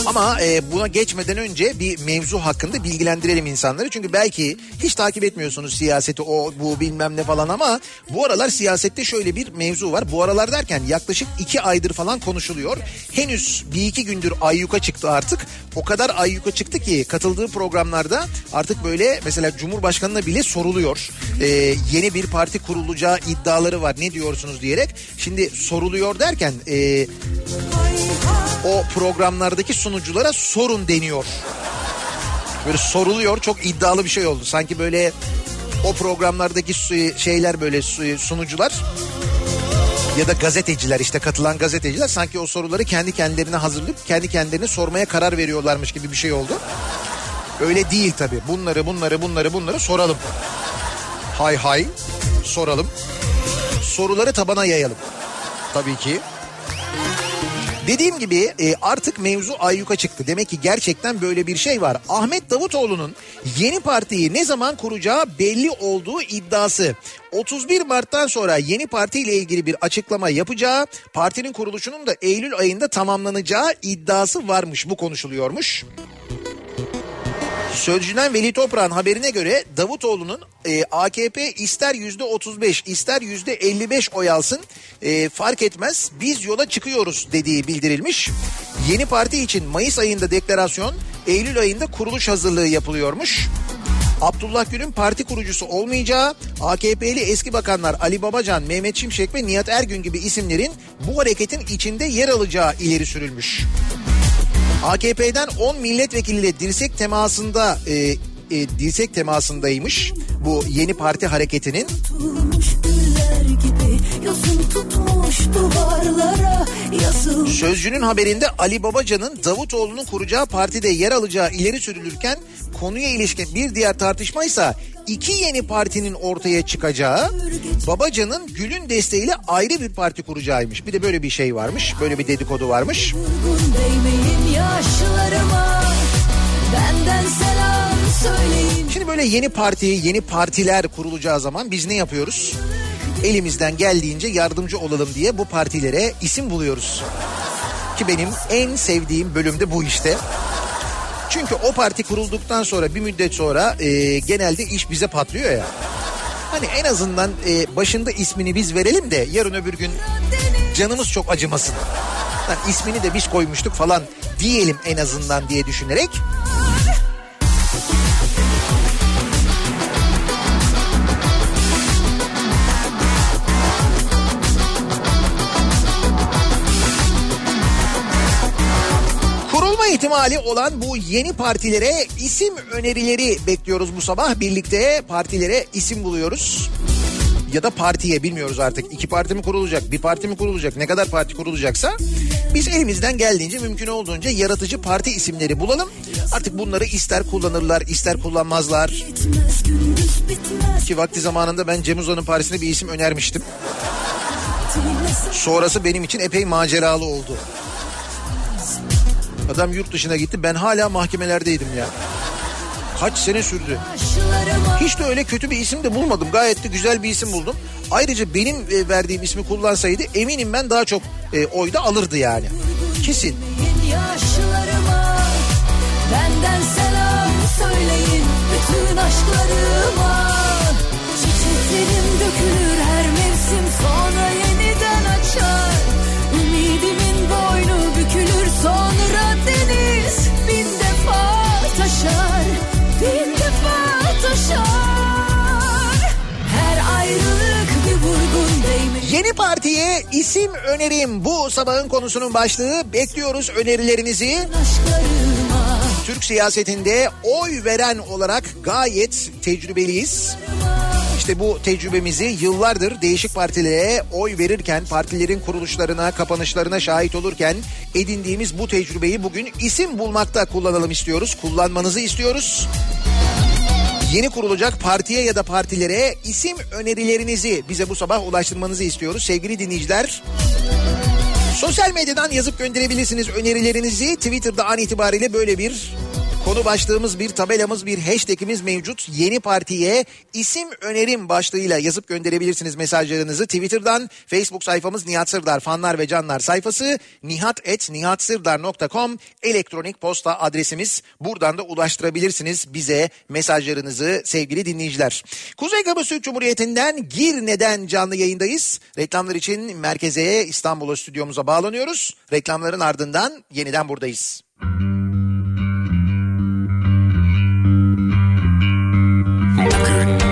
B: Ama e, buna geçmeden önce bir mevzu hakkında bilgilendirelim insanları. Çünkü belki hiç takip etmiyorsunuz siyaseti o bu bilmem ne falan ama bu aralar siyasette şöyle bir mevzu var. Bu aralar derken yaklaşık iki aydır falan konuşuluyor. Henüz bir iki gündür ayyuka çıktı artık. O kadar ayyuka çıktı ki katıldığı programlarda artık böyle mesela Cumhurbaşkanı'na bile soruluyor. E, yeni bir parti kurulacağı iddiaları var ne diyorsunuz diyerek. Şimdi soruluyor derken... E, o programlardaki sunuculara sorun deniyor. Böyle soruluyor çok iddialı bir şey oldu. Sanki böyle o programlardaki şeyler böyle su- sunucular ya da gazeteciler işte katılan gazeteciler sanki o soruları kendi kendilerine hazırlayıp kendi kendilerine sormaya karar veriyorlarmış gibi bir şey oldu. Öyle değil tabii. Bunları bunları bunları bunları soralım. Hay hay soralım. Soruları tabana yayalım. Tabii ki. Dediğim gibi e, artık mevzu ayyuka çıktı. Demek ki gerçekten böyle bir şey var. Ahmet Davutoğlu'nun yeni partiyi ne zaman kuracağı belli olduğu iddiası. 31 Mart'tan sonra yeni parti ile ilgili bir açıklama yapacağı, partinin kuruluşunun da Eylül ayında tamamlanacağı iddiası varmış. Bu konuşuluyormuş. Sözcüden Veli Toprağ'ın haberine göre Davutoğlu'nun e, AKP ister yüzde 35 ister yüzde 55 oy alsın e, fark etmez biz yola çıkıyoruz dediği bildirilmiş. Yeni parti için Mayıs ayında deklarasyon Eylül ayında kuruluş hazırlığı yapılıyormuş. Abdullah Gül'ün parti kurucusu olmayacağı, AKP'li eski bakanlar Ali Babacan, Mehmet Şimşek ve Nihat Ergün gibi isimlerin bu hareketin içinde yer alacağı ileri sürülmüş. AKP'den 10 milletvekiliyle dirsek temasında e, e, dirsek temasındaymış bu yeni parti hareketinin.
F: Tutulmuş gibi yosun tutmuş
B: Sözcünün haberinde Ali Babacan'ın Davutoğlu'nun kuracağı partide yer alacağı ileri sürülürken konuya ilişkin bir diğer tartışma ise iki yeni partinin ortaya çıkacağı Babacan'ın Gül'ün desteğiyle ayrı bir parti kuracağıymış. Bir de böyle bir şey varmış. Böyle bir dedikodu varmış. Şimdi böyle yeni parti, yeni partiler kurulacağı zaman biz ne yapıyoruz? Elimizden geldiğince yardımcı olalım diye bu partilere isim buluyoruz. Ki benim en sevdiğim bölümde bu işte. Çünkü o parti kurulduktan sonra bir müddet sonra e, genelde iş bize patlıyor ya. Hani en azından e, başında ismini biz verelim de yarın öbür gün canımız çok acımasın. Lan ismini de biz koymuştuk falan diyelim en azından diye düşünerek Kurulma ihtimali olan bu yeni partilere isim önerileri bekliyoruz bu sabah. Birlikte partilere isim buluyoruz. Ya da partiye bilmiyoruz artık. İki parti mi kurulacak, bir parti mi kurulacak, ne kadar parti kurulacaksa biz elimizden geldiğince mümkün olduğunca yaratıcı parti isimleri bulalım. Artık bunları ister kullanırlar, ister kullanmazlar. Ki vakti zamanında ben Cem Uzan'ın partisine bir isim önermiştim. Sonrası benim için epey maceralı oldu. Adam yurt dışına gitti ben hala mahkemelerdeydim ya. Kaç sene sürdü. Hiç de öyle kötü bir isim de bulmadım. Gayet de güzel bir isim buldum. Ayrıca benim e, verdiğim ismi kullansaydı eminim ben daha çok e, oy alırdı yani. Kesin.
F: Benden selam söyleyin bütün aşklarıma Çiçeklerim dökülür her mevsim sonra yeniden açar deniz bin defa taşar Bin defa taşar Her ayrılık bir vurgun değmiş
B: Yeni partiye isim önerim bu sabahın konusunun başlığı. Bekliyoruz önerilerinizi.
F: aşklarıma
B: Türk siyasetinde oy veren olarak gayet tecrübeliyiz. İşte bu tecrübemizi yıllardır değişik partilere oy verirken, partilerin kuruluşlarına, kapanışlarına şahit olurken edindiğimiz bu tecrübeyi bugün isim bulmakta kullanalım istiyoruz. Kullanmanızı istiyoruz. Yeni kurulacak partiye ya da partilere isim önerilerinizi bize bu sabah ulaştırmanızı istiyoruz. Sevgili dinleyiciler Sosyal medyadan yazıp gönderebilirsiniz önerilerinizi. Twitter'da an itibariyle böyle bir konu başlığımız, bir tabelamız, bir hashtagimiz mevcut. Yeni partiye isim önerim başlığıyla yazıp gönderebilirsiniz mesajlarınızı. Twitter'dan Facebook sayfamız Nihat Sırdar fanlar ve canlar sayfası nihat.nihatsırdar.com elektronik posta adresimiz. Buradan da ulaştırabilirsiniz bize mesajlarınızı sevgili dinleyiciler. Kuzey Kıbrıs Türk Cumhuriyeti'nden Girne'den canlı yayındayız. Reklamlar için merkeze İstanbul'a stüdyomuza bağlanıyoruz. Reklamların ardından yeniden buradayız.
H: Bugün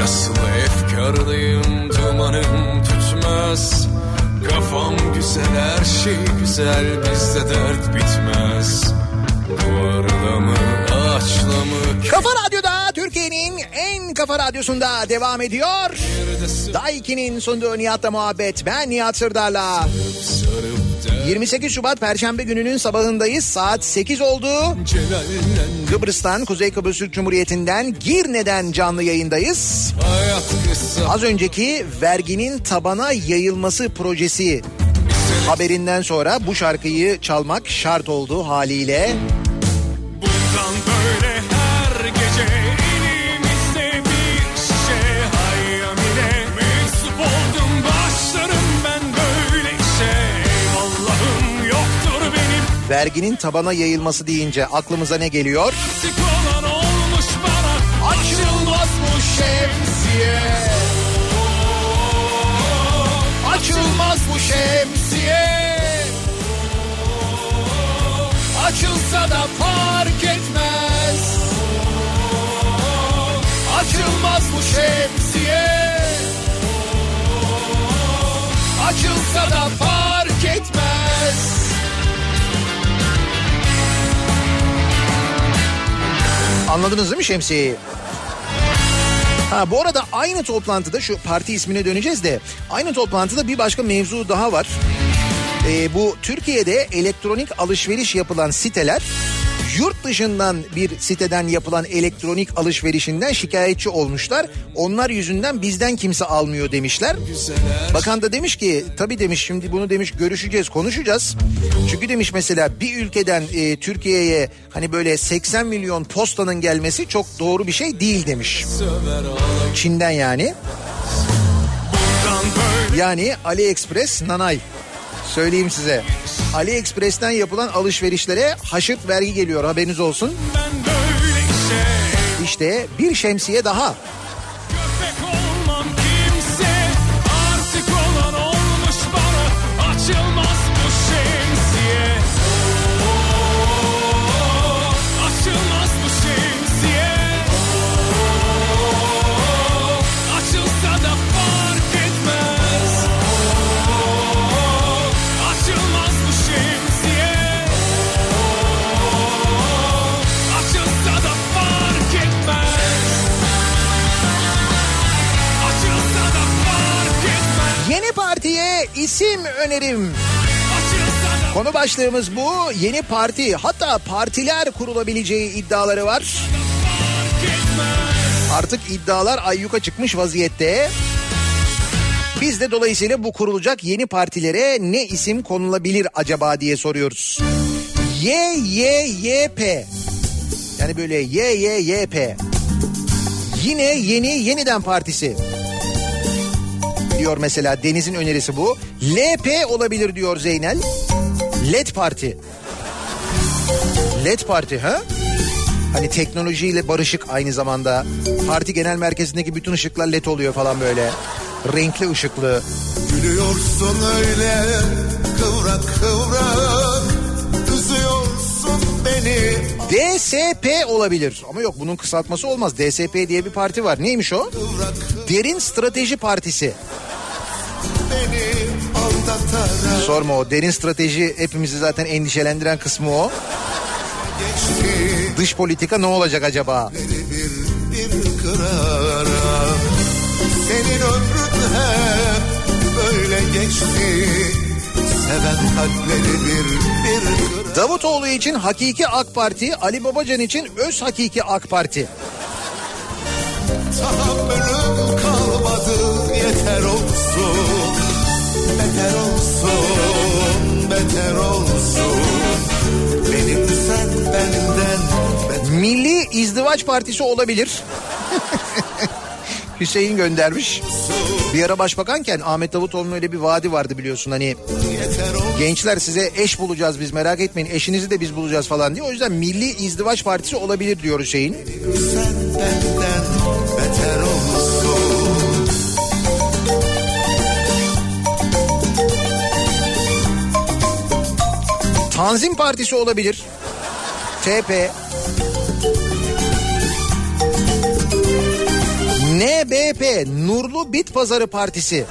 H: nasıl efkarlıyım dumanım tutmaz Kafam güzel her şey güzel bizde dert bitmez Duvarla mı ağaçla mı
B: Kafa Radyo'da Türkiye'nin en kafa radyosunda devam ediyor. Daiki'nin sunduğu Nihat'la muhabbet. Ben Nihat Sırdar'la.
H: sarıp da
B: 28 Şubat Perşembe gününün sabahındayız. Saat 8 oldu. Kıbrıs'tan, Kuzey Kıbrıs Türk Cumhuriyeti'nden Girne'den canlı yayındayız. Az önceki verginin tabana yayılması projesi haberinden sonra bu şarkıyı çalmak şart oldu haliyle.
H: Bundan
B: Verginin tabana yayılması deyince aklımıza ne geliyor?
H: Artık olan olmuş bana. Açılmaz bu şemsiye. Açılmaz bu şemsiye. Açılsa da fark etmez. Açılmaz bu şemsiye. Açılsa da fark etmez
B: Anladınız değil mi şemsiyeyi? Ha bu arada aynı toplantıda şu parti ismine döneceğiz de aynı toplantıda bir başka mevzu daha var. Ee, bu Türkiye'de elektronik alışveriş yapılan siteler yurt dışından bir siteden yapılan elektronik alışverişinden şikayetçi olmuşlar. Onlar yüzünden bizden kimse almıyor demişler. Bakan da demiş ki tabii demiş şimdi bunu demiş görüşeceğiz konuşacağız. Çünkü demiş mesela bir ülkeden e, Türkiye'ye hani böyle 80 milyon postanın gelmesi çok doğru bir şey değil demiş. Çin'den yani. Yani AliExpress nanay. Söyleyeyim size. AliExpress'ten yapılan alışverişlere haşırt vergi geliyor haberiniz olsun. İşte bir şemsiye daha. Önerim. Konu başlığımız bu. Yeni parti hatta partiler kurulabileceği iddiaları var. Artık iddialar ayyuka çıkmış vaziyette. Biz de dolayısıyla bu kurulacak yeni partilere ne isim konulabilir acaba diye soruyoruz. YYYP yani böyle YYYP yine yeni yeniden partisi diyor mesela Deniz'in önerisi bu. LP olabilir diyor Zeynel. LED Parti. LED Parti ha? Hani teknolojiyle barışık aynı zamanda. Parti genel merkezindeki bütün ışıklar led oluyor falan böyle. Renkli ışıklı.
I: Gülüyorsun öyle kıvrak kıvrak Üzüyorsun beni
B: DSP olabilir. Ama yok bunun kısaltması olmaz. DSP diye bir parti var. Neymiş o? Derin Strateji Partisi. Sorma o. Derin strateji hepimizi zaten endişelendiren kısmı o.
I: geçti
B: Dış politika ne olacak acaba?
I: bir bir kırara Senin ömrün hep böyle geçti Seven kalpleri bir bir
B: Davutoğlu için hakiki AK Parti, Ali Babacan için öz hakiki AK Parti.
I: Tahammülüm Beter olsun beter olsun Benim sen benden beter
B: Milli İzdivaç Partisi olabilir. [laughs] Hüseyin göndermiş. Bir ara başbakanken Ahmet Davutoğlu'nun öyle bir vaadi vardı biliyorsun hani gençler size eş bulacağız biz merak etmeyin eşinizi de biz bulacağız falan diye. O yüzden Milli İzdivaç Partisi olabilir diyor Hüseyin.
I: Sen benden beter olsun
B: Tanzim Partisi olabilir. TP. NBP Nurlu Bit Pazarı Partisi.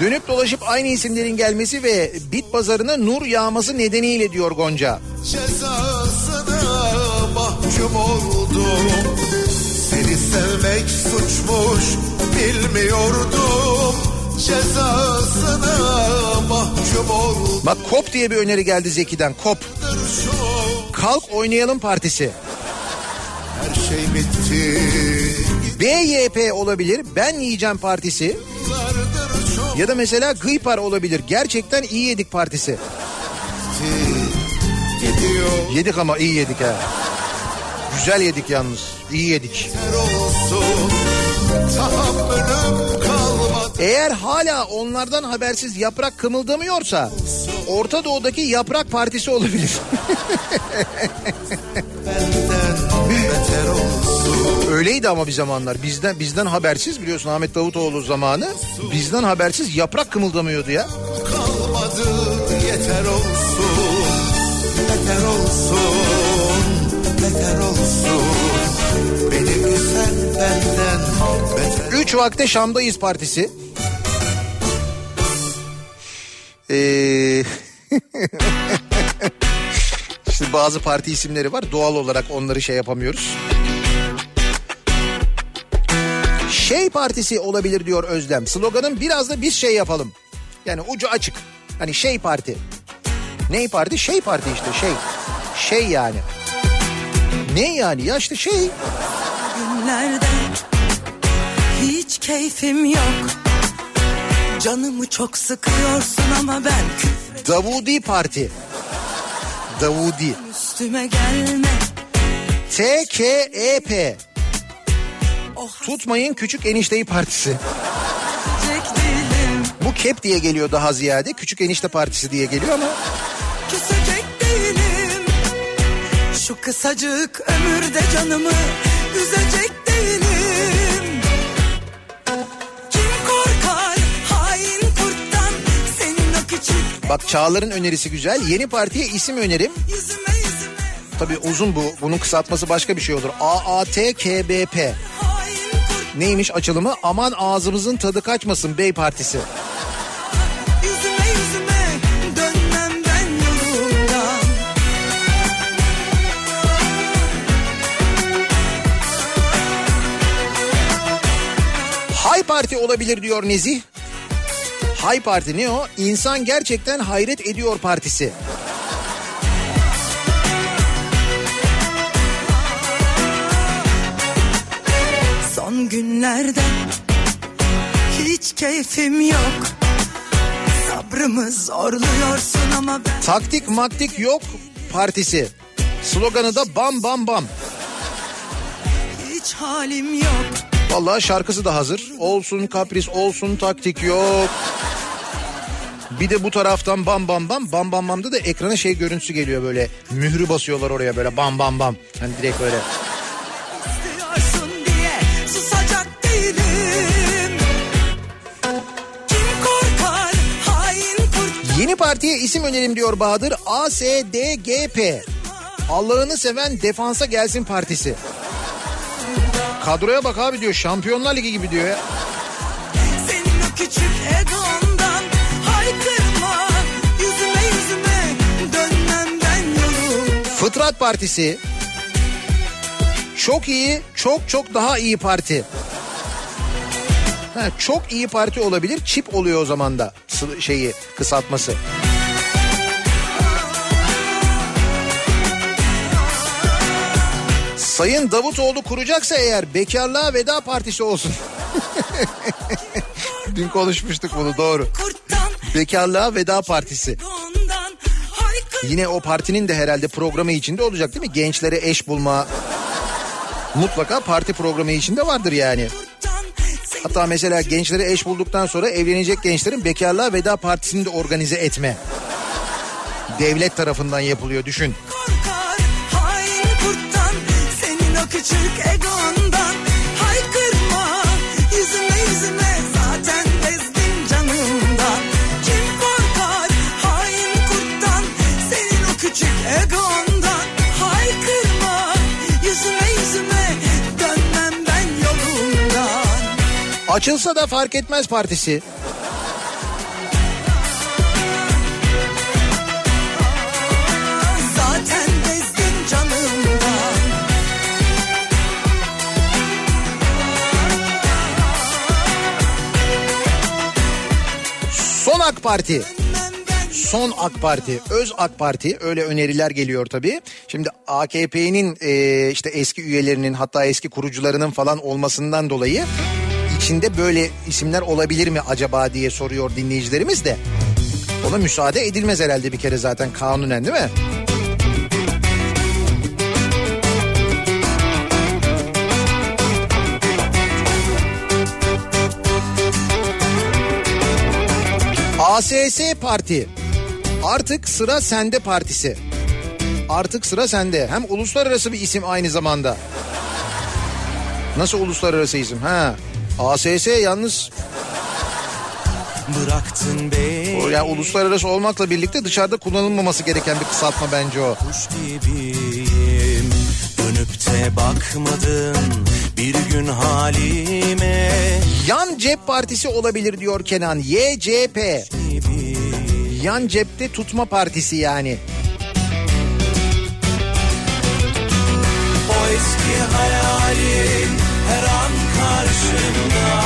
B: Dönüp dolaşıp aynı isimlerin gelmesi ve bit pazarına nur yağması nedeniyle diyor Gonca.
I: Cezasına mahkum oldum Seni sevmek suçmuş bilmiyordum Cezasına
B: Bak KOP diye bir öneri geldi Zeki'den. KOP. Kalk Oynayalım Partisi.
I: her şey bitti
B: BYP olabilir. Ben Yiyeceğim Partisi. Ya da mesela Gıypar olabilir. Gerçekten iyi yedik partisi. Yedik ama iyi yedik ha. Güzel yedik yalnız. İyi yedik.
I: Olsun
B: Eğer hala onlardan habersiz yaprak kımıldamıyorsa Orta Doğu'daki Yaprak Partisi olabilir. [laughs] Öyleydi ama bir zamanlar. Bizden bizden habersiz biliyorsun Ahmet Davutoğlu zamanı. Bizden habersiz yaprak kımıldamıyordu ya.
I: kalmadı yeter olsun beter olsun beter olsun benim sen benden beter
B: Üç vakte Şam'dayız partisi. Ee... [laughs] işte bazı parti isimleri var. Doğal olarak onları şey yapamıyoruz. Şey partisi olabilir diyor Özlem. Sloganın biraz da biz şey yapalım. Yani ucu açık. Hani şey parti. Ney parti? Şey parti işte şey. Şey yani. Ne yani? Ya işte şey.
F: günlerde hiç keyfim yok. Canımı çok sıkıyorsun ama ben küfür
B: Davudi Parti. Davudi.
F: üstüme gelme.
B: TKEP.
F: Oh
B: Tutmayın Küçük Enişteyi Partisi. Bu KEP diye geliyor daha ziyade. Küçük Enişte Partisi diye geliyor ama
F: küsecek değilim. Şu kısacık ömürde canımı üzecek değilim.
B: Bak Çağlar'ın önerisi güzel. Yeni partiye isim önerim. Tabii uzun bu. Bunun kısaltması başka bir şey olur. AATKBP. Neymiş açılımı? Aman ağzımızın tadı kaçmasın Bey Partisi. Hay Parti olabilir diyor Nezih. Hay Parti ne o? İnsan gerçekten hayret ediyor partisi.
F: Son günlerden hiç keyfim yok. Sabrımı zorluyorsun ama ben
B: Taktik maktik yok partisi. Sloganı da bam bam bam.
F: hiç halim yok.
B: Vallahi şarkısı da hazır. Olsun kapris olsun taktik yok. Bir de bu taraftan bam bam bam bam bam bamda da ekrana şey görüntüsü geliyor böyle. Mührü basıyorlar oraya böyle bam bam bam. Hani direkt
F: kurt
B: Yeni partiye isim önerim diyor Bahadır. ASDGP. Allah'ını seven defansa gelsin partisi. Kadroya bak abi diyor. Şampiyonlar Ligi gibi diyor ya. Fıtrat Partisi. Çok iyi, çok çok daha iyi parti. Ha, çok iyi parti olabilir. Çip oluyor o zaman da şeyi kısaltması. Sayın Davutoğlu kuracaksa eğer bekarlığa veda partisi olsun. [laughs] Dün konuşmuştuk bunu doğru. Bekarlığa veda partisi. Yine o partinin de herhalde programı içinde olacak değil mi? Gençlere eş bulma. Mutlaka parti programı içinde vardır yani. Hatta mesela gençlere eş bulduktan sonra evlenecek gençlerin bekarlığa veda partisini de organize etme. Devlet tarafından yapılıyor düşün.
F: korkar hain kurttan senin o küçük egondan
B: Açılsa da fark etmez partisi.
F: zaten canımdan
B: Son AK Parti. Son AK Parti, öz AK Parti öyle öneriler geliyor tabii. Şimdi AKP'nin e, işte eski üyelerinin hatta eski kurucularının falan olmasından dolayı içinde böyle isimler olabilir mi acaba diye soruyor dinleyicilerimiz de. Ona müsaade edilmez herhalde bir kere zaten kanunen değil mi? ASS Parti. Artık sıra sende partisi. Artık sıra sende. Hem uluslararası bir isim aynı zamanda. Nasıl uluslararası isim? Ha. ASS yalnız
D: Bıraktın beni
B: o ya uluslararası olmakla birlikte dışarıda kullanılmaması gereken bir kısaltma bence o.
D: kuş gibiyim Dönüp de bakmadın bir gün halime
B: Yan cep partisi olabilir diyor Kenan. YCP.
D: gibi
B: Yan cepte tutma partisi yani.
D: O eski hayalin her an karşımda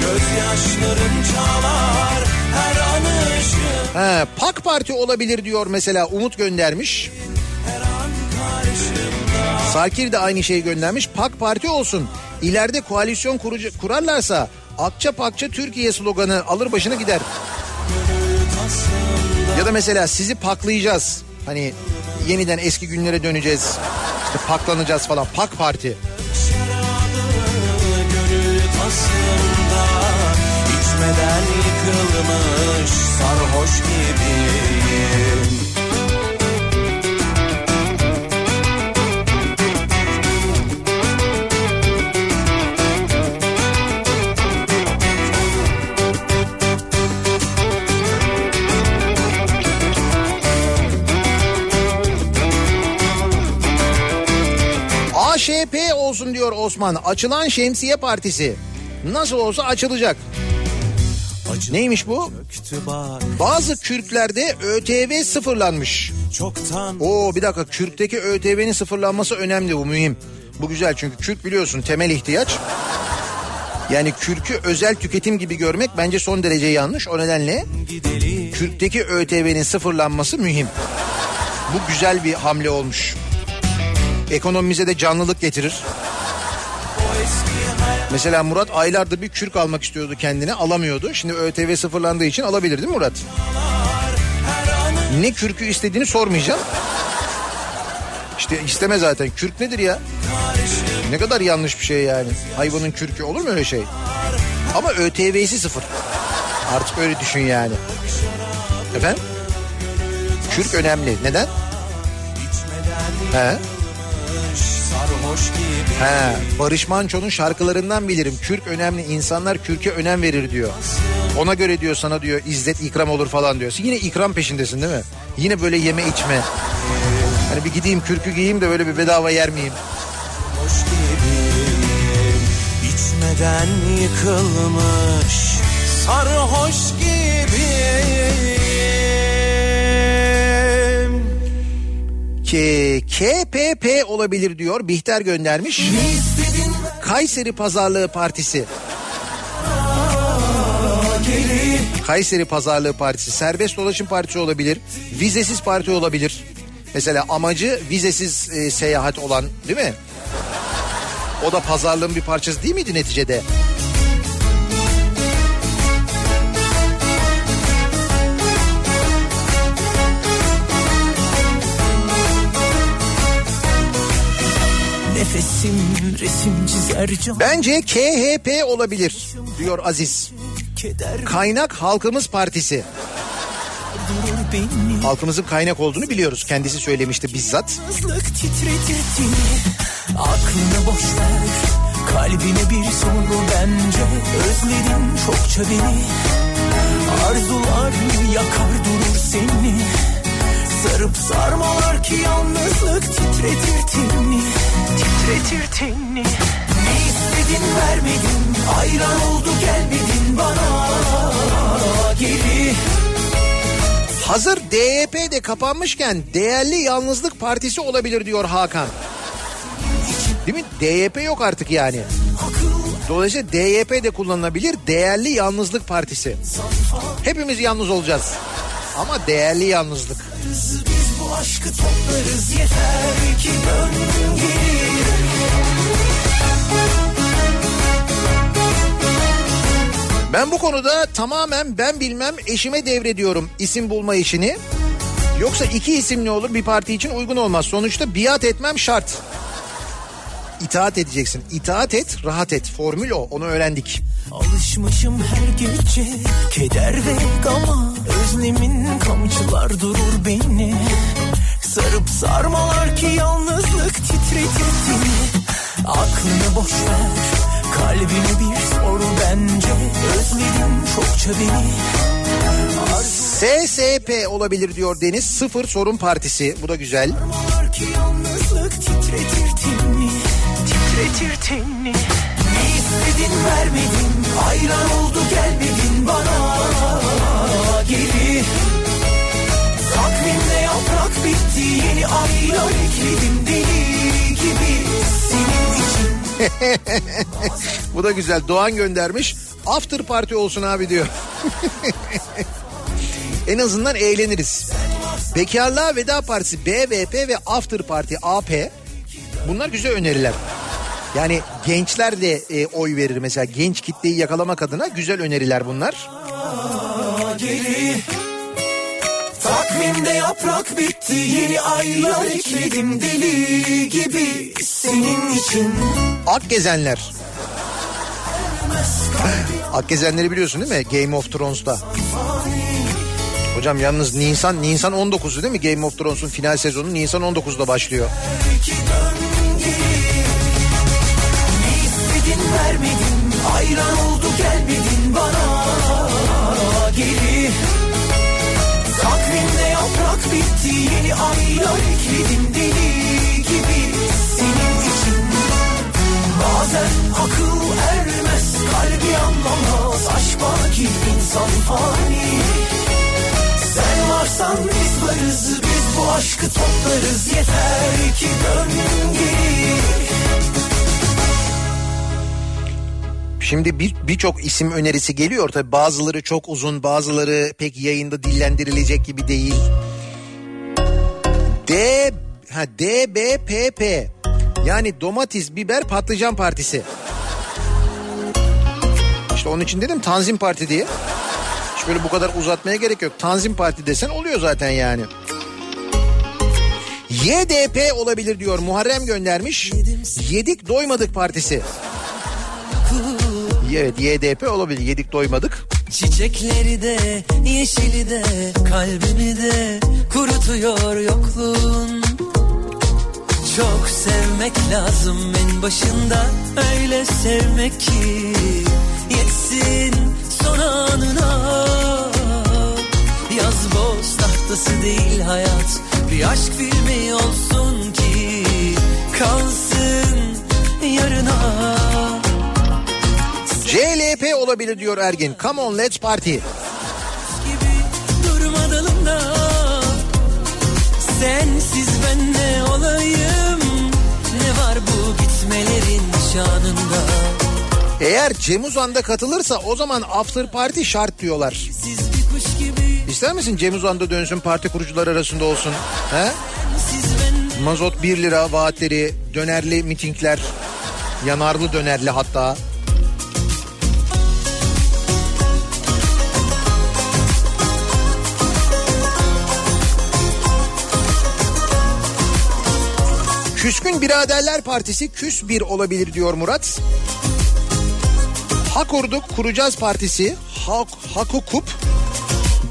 D: Gözyaşların çalar her an ışık
B: He, PAK Parti olabilir diyor mesela Umut göndermiş. Sakir de aynı şeyi göndermiş. PAK Parti olsun. İleride koalisyon kurucu, kurarlarsa Akça Pakça Türkiye sloganı alır başını gider. Ya da mesela sizi paklayacağız. Hani yeniden eski günlere döneceğiz. İşte paklanacağız falan. PAK Parti.
D: İçmeden yıkılmış sarhoş gibiyim
B: AŞP olsun diyor Osman. Açılan Şemsiye Partisi. Nasıl olsa açılacak. Neymiş bu? Bazı kürklerde ÖTV sıfırlanmış. Oo bir dakika kürkteki ÖTV'nin sıfırlanması önemli bu mühim. Bu güzel çünkü kürk biliyorsun temel ihtiyaç. Yani kürkü özel tüketim gibi görmek bence son derece yanlış. O nedenle kürkteki ÖTV'nin sıfırlanması mühim. Bu güzel bir hamle olmuş. Ekonomimize de canlılık getirir. Mesela Murat aylardır bir kürk almak istiyordu kendine alamıyordu. Şimdi ÖTV sıfırlandığı için alabilir değil mi Murat? Ne kürkü istediğini sormayacağım. İşte isteme zaten. Kürk nedir ya? Ne kadar yanlış bir şey yani. Hayvanın kürkü olur mu öyle şey? Ama ÖTV'si sıfır. Artık öyle düşün yani. Efendim? Kürk önemli. Neden? He? He, Barış Manço'nun şarkılarından bilirim. Kürk önemli. İnsanlar kürke önem verir diyor. Ona göre diyor sana diyor izzet ikram olur falan diyor. Yine ikram peşindesin değil mi? Yine böyle yeme içme. Hani bir gideyim kürkü giyeyim de böyle bir bedava yer miyim?
E: hoş gibiyim İçmeden yıkılmış sarhoş gibiyim
B: K KPP olabilir diyor. Bihter göndermiş. Kayseri Pazarlığı Partisi. Kayseri Pazarlığı Partisi. Serbest dolaşım partisi olabilir. Vizesiz parti olabilir. Mesela amacı vizesiz e, seyahat olan değil mi? O da pazarlığın bir parçası değil miydi neticede?
J: Nefesim resim çizer can
B: Bence KHP olabilir diyor Aziz. Kaynak Halkımız Partisi. Halkımızın kaynak olduğunu biliyoruz. Kendisi söylemişti bizzat.
J: Aklını boş ver Kalbine bir soru bence Özledim çokça beni Arzular yakar durur seni Sarıp sarmalar ki yalnızlık titretir tenini Titretir tenini Ne istedin vermedin Hayran oldu gelmedin bana Geri
B: Hazır DYP de kapanmışken değerli yalnızlık partisi olabilir diyor Hakan. Değil mi? DYP yok artık yani. Dolayısıyla DYP de kullanılabilir. Değerli Yalnızlık Partisi. Hepimiz yalnız olacağız. Ama değerli yalnızlık.
J: Biz bu aşkı toplarız yeter ki dön geri
B: Ben bu konuda tamamen ben bilmem eşime devrediyorum isim bulma işini. Yoksa iki isimli olur bir parti için uygun olmaz. Sonuçta biat etmem şart. İtaat edeceksin. İtaat et, rahat et. Formül o. Onu öğrendik.
J: Alışmışım her gece keder ve gama Özlemin kamçılar durur beni Sarıp sarmalar ki yalnızlık titretir seni Aklını boş ver kalbine bir soru bence Özledim çokça beni
B: SSP olabilir diyor Deniz. Sıfır Sorun Partisi. Bu da güzel.
J: Ki yalnızlık titretir Titretir tenini Ne istedin vermedin Hayran oldu gelmedin bana Geri Takvimde yaprak bitti Yeni aylar ekledim deli gibi Senin için
B: Bu da güzel. Doğan göndermiş. After party olsun abi diyor. [laughs] en azından eğleniriz. Bekarlığa Veda Partisi BVP ve After Party AP bunlar güzel öneriler. Yani gençler de e, oy verir mesela genç kitleyi yakalamak adına güzel öneriler bunlar.
J: geri Takvimde yaprak bitti Yeni aylar ekledim deli gibi Senin için
B: Akgezenler. Akgezenleri biliyorsun değil mi? Game of Thrones'ta. Hocam yalnız Nisan Nisan 19'u değil mi? Game of Thrones'un final sezonu Nisan 19'da başlıyor.
J: Ne vermedin Hayran oldu gelmedin bana. Geri. Takvimde yaprak bitti Yeni aylar ekledim deli gibi. Senin için Bazen akıl ermez Kalbi anlamaz Aşk bana ki insan fani. Sen varsan biz varız Biz bu aşkı toplarız Yeter ki dön geri
B: Şimdi bir birçok isim önerisi geliyor tabi bazıları çok uzun bazıları pek yayında dillendirilecek gibi değil. D ha DBPP yani domates, biber, patlıcan partisi. İşte onun için dedim Tanzim Parti diye. Hiç böyle bu kadar uzatmaya gerek yok. Tanzim Parti desen oluyor zaten yani. YDP olabilir diyor Muharrem göndermiş. Yedik doymadık partisi. Evet YDP olabilir. Yedik doymadık.
J: Çiçekleri de yeşili de kalbimi de kurutuyor yokluğun. Çok sevmek lazım en başında öyle sevmek ki Yetsin son anına. Yaz boz tahtası değil hayat bir aşk filmi olsun ki Kalsın yarına
B: CLP olabilir diyor Ergin. Come on let's party.
J: Sensiz ben ne olayım Ne var bu gitmelerin şanında
B: Eğer Cem Uzan'da katılırsa o zaman after party şart diyorlar. İster misin Cem Uzan'da dönsün parti kurucular arasında olsun? He? Mazot 1 lira vaatleri, dönerli mitingler, yanarlı dönerli hatta. Küskün Biraderler Partisi küs bir olabilir diyor Murat. Hakurduk Kuracağız Partisi, Hak, Hakukup,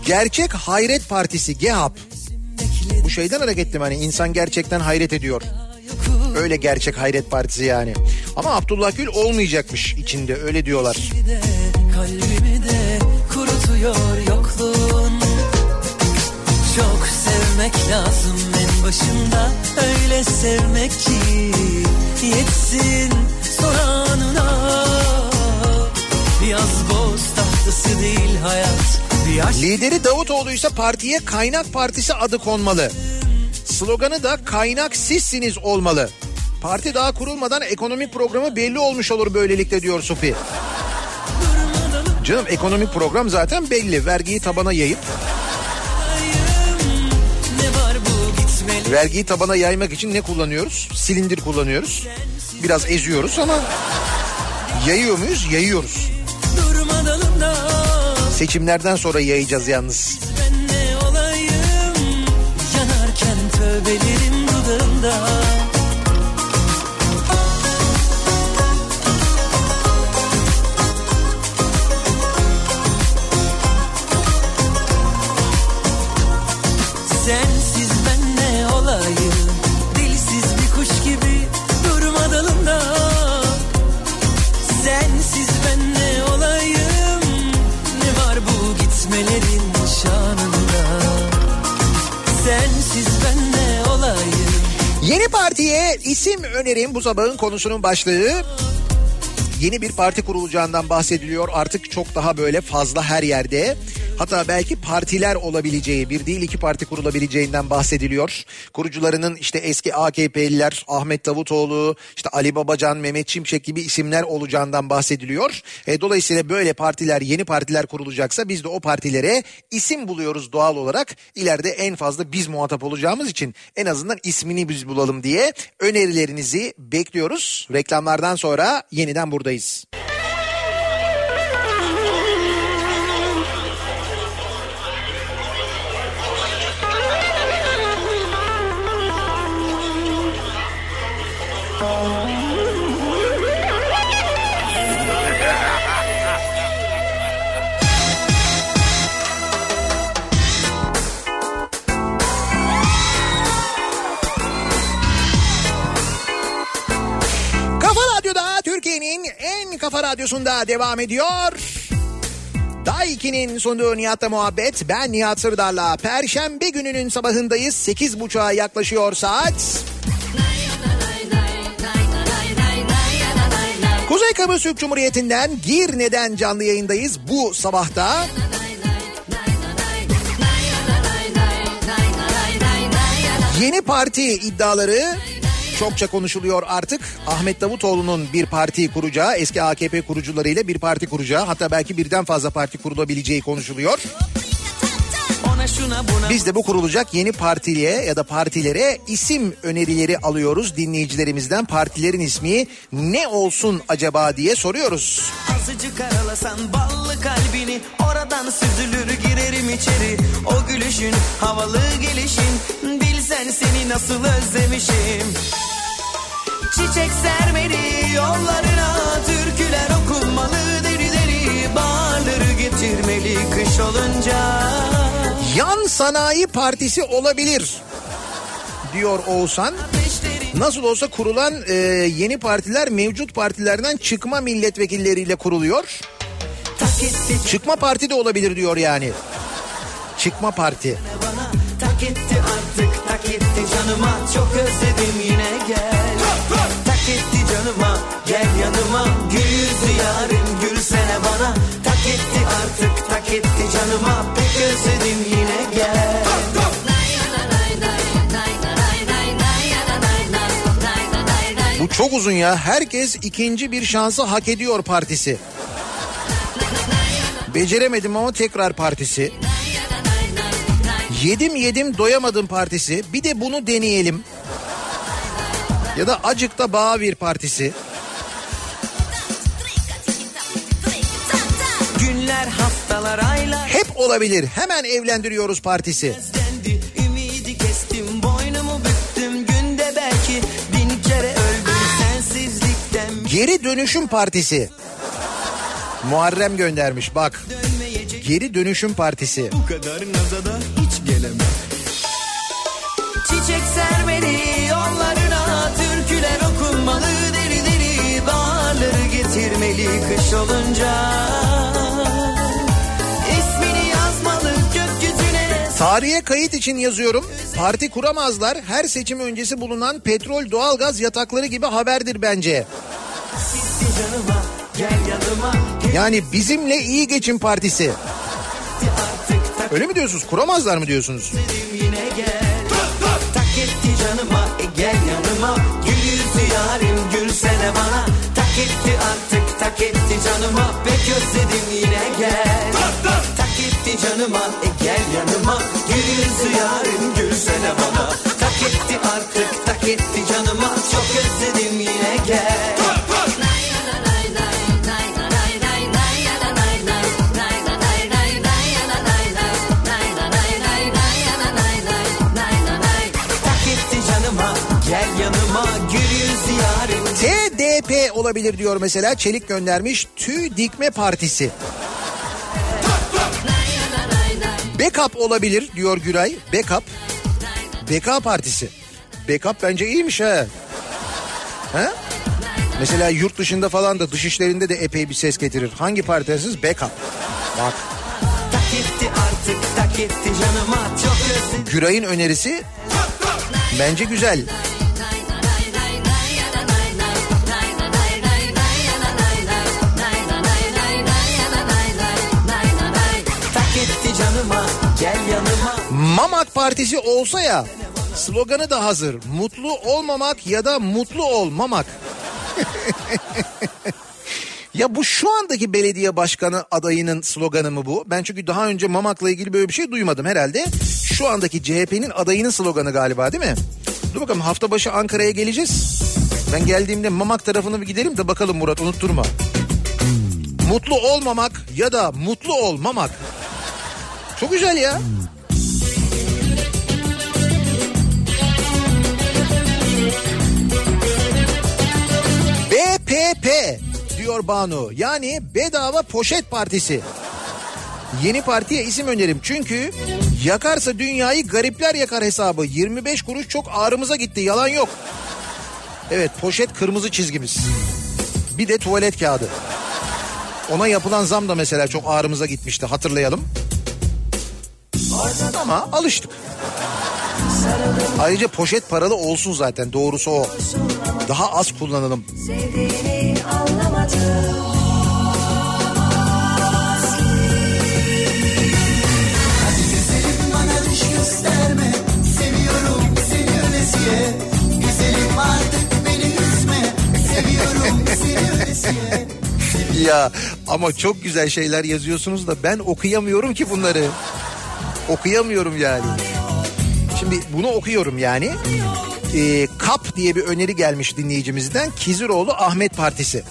B: Gerçek Hayret Partisi, GEHAP. Bu şeyden hareketli hani insan gerçekten hayret ediyor. Öyle gerçek hayret partisi yani. Ama Abdullah Gül olmayacakmış içinde öyle diyorlar.
J: kalbimi de kurutuyor yokluğun Çok sevmek lazım başında öyle sevmek ki Yetsin son anına Yaz boz tahtası değil hayat bir
B: Lideri Davutoğlu ise partiye Kaynak Partisi adı konmalı. Sloganı da kaynak sizsiniz olmalı. Parti daha kurulmadan ekonomik programı belli olmuş olur böylelikle diyor Sufi. Canım ekonomik program zaten belli. Vergiyi tabana yayıp vergiyi tabana yaymak için ne kullanıyoruz? Silindir kullanıyoruz. Biraz eziyoruz ama yayıyor muyuz? Yayıyoruz. Seçimlerden sonra yayacağız yalnız.
J: Ben ne olayım yanarken tövbelerim dudağımda
B: isim önerim bu sabahın konusunun başlığı. Yeni bir parti kurulacağından bahsediliyor artık çok daha böyle fazla her yerde. Hatta belki partiler olabileceği bir değil iki parti kurulabileceğinden bahsediliyor. Kurucularının işte eski AKP'liler Ahmet Davutoğlu, işte Ali Babacan, Mehmet Şimşek gibi isimler olacağından bahsediliyor. E, dolayısıyla böyle partiler yeni partiler kurulacaksa biz de o partilere isim buluyoruz doğal olarak. İleride en fazla biz muhatap olacağımız için en azından ismini biz bulalım diye önerilerinizi bekliyoruz. Reklamlardan sonra yeniden buradayız. Kafa radyosunda devam ediyor. Daiki'nin sunduğu Nihat'la muhabbet. Ben Nihat Sırdar'la. Perşembe gününün sabahındayız. 8.30'a yaklaşıyor saat. Kuzey Kıbrıs Türk Cumhuriyeti'nden Girne'den canlı yayındayız bu sabahta. Yeni parti iddiaları Çokça konuşuluyor artık. Ahmet Davutoğlu'nun bir parti kuracağı, eski AKP kurucularıyla bir parti kuracağı, hatta belki birden fazla parti kurulabileceği konuşuluyor. Biz de bu kurulacak yeni partiliye ya da partilere isim önerileri alıyoruz dinleyicilerimizden. Partilerin ismi ne olsun acaba diye soruyoruz.
E: Azıcık aralasan ballı kalbini oradan süzülür girerim içeri o gülüşün havalı gelişin bilsen seni nasıl özlemişim Çiçek sermeli yollarına türküler okunmalı deri deri bağları getirmeli kış olunca
B: Yan Sanayi Partisi olabilir diyor Oğuzhan. Nasıl olsa kurulan e, yeni partiler mevcut partilerden çıkma milletvekilleriyle kuruluyor. Çıkma parti de olabilir diyor yani. Çıkma parti.
E: tak etti artık tak etti canıma çok özledim yine gel tak etti canıma gel yanıma gül yüzlü gülsene bana artık tak etti canıma pek özledim yine gel
B: Bu çok uzun ya. Herkes ikinci bir şansı hak ediyor partisi. Beceremedim ama tekrar partisi. Yedim yedim doyamadım partisi. Bir de bunu deneyelim. Ya da acıkta bağ bir partisi.
E: Günler haftalar aylar
B: Hep olabilir. Hemen evlendiriyoruz partisi.
E: ümidi kestim boynumu büktüm günde belki bin kere öldüm sensizlikten
B: Geri dönüşüm partisi. Muharrem göndermiş bak.
E: dönmeyecek
B: Geri dönüşüm partisi.
E: bu kadar naza da hiç gelemem Çiçek sermeli yollarına türküler okunmalı deri deri bağları getirmeli kış olunca
B: Tarihe kayıt için yazıyorum. Parti kuramazlar. Her seçim öncesi bulunan petrol doğalgaz yatakları gibi haberdir bence. Yani bizimle iyi geçin partisi. Öyle mi diyorsunuz? Kuramazlar mı diyorsunuz?
E: Tak etti artık tak etti canıma Pek özledim yine gel Tak etti canıma e gel yanıma Gül yarim gülsene bana Tak etti artık tak etti canıma Çok özledim yine gel
B: TDP olabilir diyor mesela. Çelik göndermiş. Tüy Dikme Partisi. Backup olabilir diyor Güray. Backup. BK Partisi. Backup bence iyiymiş ha. Ha? Mesela yurt dışında falan da dış işlerinde de epey bir ses getirir. Hangi parti dersiniz? Backup. Bak
E: artık canıma
B: Güray'ın önerisi bence güzel. Mamak Partisi olsa ya sloganı da hazır. Mutlu olmamak ya da mutlu ol Mamak. [laughs] ya bu şu andaki belediye başkanı adayının sloganı mı bu? Ben çünkü daha önce Mamak'la ilgili böyle bir şey duymadım herhalde. Şu andaki CHP'nin adayının sloganı galiba değil mi? Dur bakalım hafta başı Ankara'ya geleceğiz. Ben geldiğimde Mamak tarafını bir gidelim de bakalım Murat unutturma. Mutlu olmamak ya da mutlu ol Mamak. Çok güzel ya. BPP diyor Banu. Yani Bedava Poşet Partisi. Yeni partiye isim önerim. Çünkü yakarsa dünyayı garipler yakar hesabı. 25 kuruş çok ağrımıza gitti. Yalan yok. Evet poşet kırmızı çizgimiz. Bir de tuvalet kağıdı. Ona yapılan zam da mesela çok ağrımıza gitmişti hatırlayalım. Ama alıştık. Ayrıca poşet paralı olsun zaten doğrusu o. Daha az kullanalım. [laughs] Ya ama çok güzel şeyler yazıyorsunuz da ben okuyamıyorum ki bunları. Okuyamıyorum yani. Şimdi bunu okuyorum yani. Ee, KAP diye bir öneri gelmiş dinleyicimizden. Kiziroğlu Ahmet Partisi.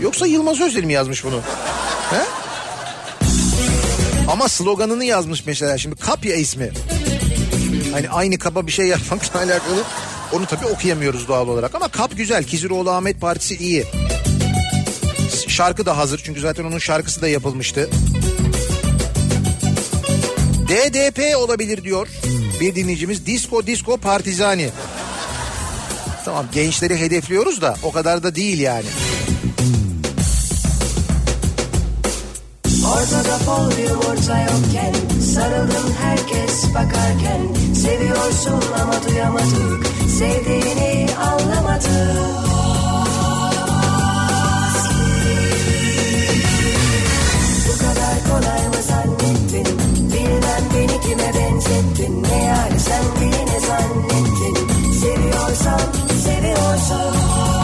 B: Yoksa Yılmaz Özdil mi yazmış bunu? He? Ama sloganını yazmış mesela şimdi KAP ya ismi. Hani aynı kaba bir şey yapmakla [laughs] alakalı. Onu tabii okuyamıyoruz doğal olarak ama KAP güzel. Kiziroğlu Ahmet Partisi iyi. Şarkı da hazır çünkü zaten onun şarkısı da yapılmıştı. DDP olabilir diyor bir dinleyicimiz. Disco Disco Partizani. Tamam gençleri hedefliyoruz da o kadar da değil yani.
F: Ortada fol yumurta yokken Sarıldım herkes bakarken Seviyorsun ama duyamadık Sevdiğini anlamadık Bu kadar kolay mı zannettin kime benzettin Ne yani? Sen beni ne zannettin? Seviyorsan seviyorsan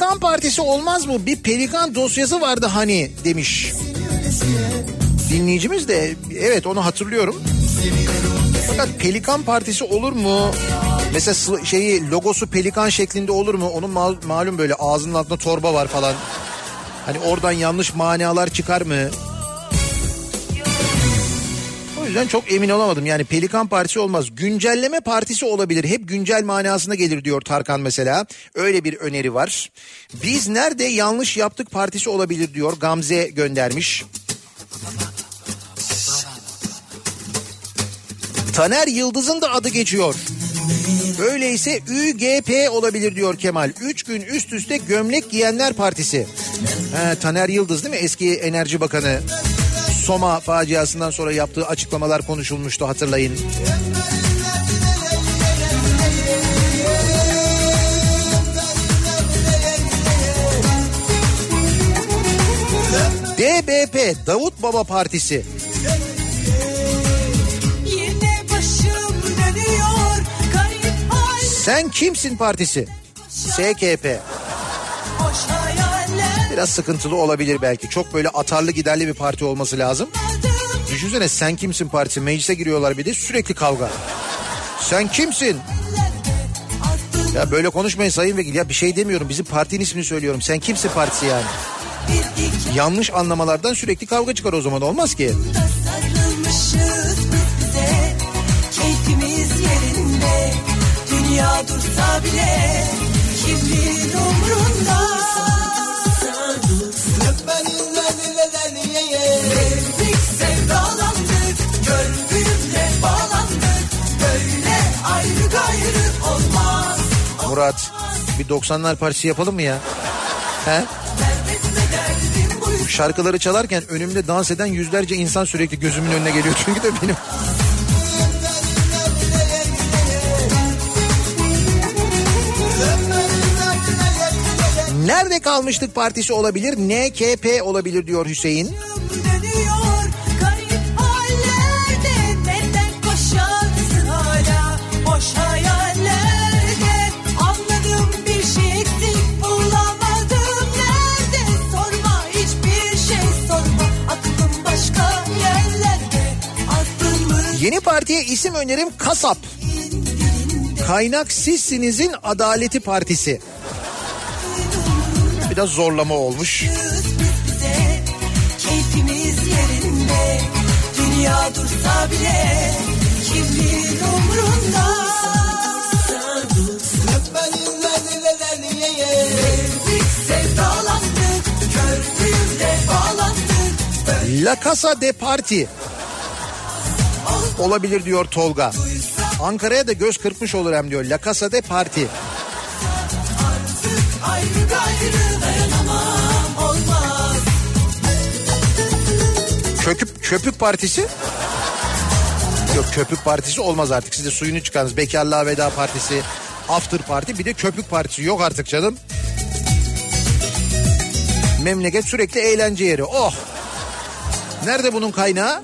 B: Pelikan Partisi olmaz mı? Bir pelikan dosyası vardı hani demiş. Dinleyicimiz de evet onu hatırlıyorum. Fakat Pelikan Partisi olur mu? Mesela şeyi logosu pelikan şeklinde olur mu? Onun mal- malum böyle ağzının altında torba var falan. Hani oradan yanlış manalar çıkar mı? Yüzden çok emin olamadım. Yani Pelikan Partisi olmaz. Güncelleme Partisi olabilir. Hep güncel manasına gelir diyor Tarkan mesela. Öyle bir öneri var. Biz nerede yanlış yaptık partisi olabilir diyor. Gamze göndermiş. Taner Yıldız'ın da adı geçiyor. Öyleyse ÜGP olabilir diyor Kemal. Üç gün üst üste gömlek giyenler partisi. He, Taner Yıldız değil mi? Eski Enerji Bakanı. Soma faciasından sonra yaptığı açıklamalar konuşulmuştu hatırlayın. DBP Davut Baba Partisi.
F: Dönüyor.
B: Sen kimsin partisi? SKP. Biraz sıkıntılı olabilir belki. Çok böyle atarlı giderli bir parti olması lazım. Düşünsene sen kimsin partisi meclise giriyorlar bir de sürekli kavga. Sen kimsin? Ya böyle konuşmayın sayın vekil ya bir şey demiyorum bizim partinin ismini söylüyorum. Sen kimsin partisi yani? Yanlış anlamalardan sürekli kavga çıkar o zaman olmaz ki.
F: Dünya dursa bile.
B: Murat bir 90'lar partisi yapalım mı ya? He? Şarkıları çalarken önümde dans eden yüzlerce insan sürekli gözümün önüne geliyor. [laughs] Çünkü de benim Nerede kalmıştık partisi olabilir? NKP olabilir diyor Hüseyin. Partiye isim önerim Kasap. Kaynak sizsinizin Adaleti Partisi. Biraz zorlama olmuş.
F: bize Keyfimiz yerinde Dünya dursa bile Kimin umrunda
B: La Casa de Parti. Olabilir diyor Tolga. Ankara'ya da göz kırpmış olur hem diyor. La Casa de Parti. Köküp, köpük partisi? Yok köpük partisi olmaz artık. Siz de suyunu çıkarınız. Bekarlığa veda partisi, after parti bir de köpük partisi. Yok artık canım. Memleket sürekli eğlence yeri. Oh! Nerede bunun kaynağı?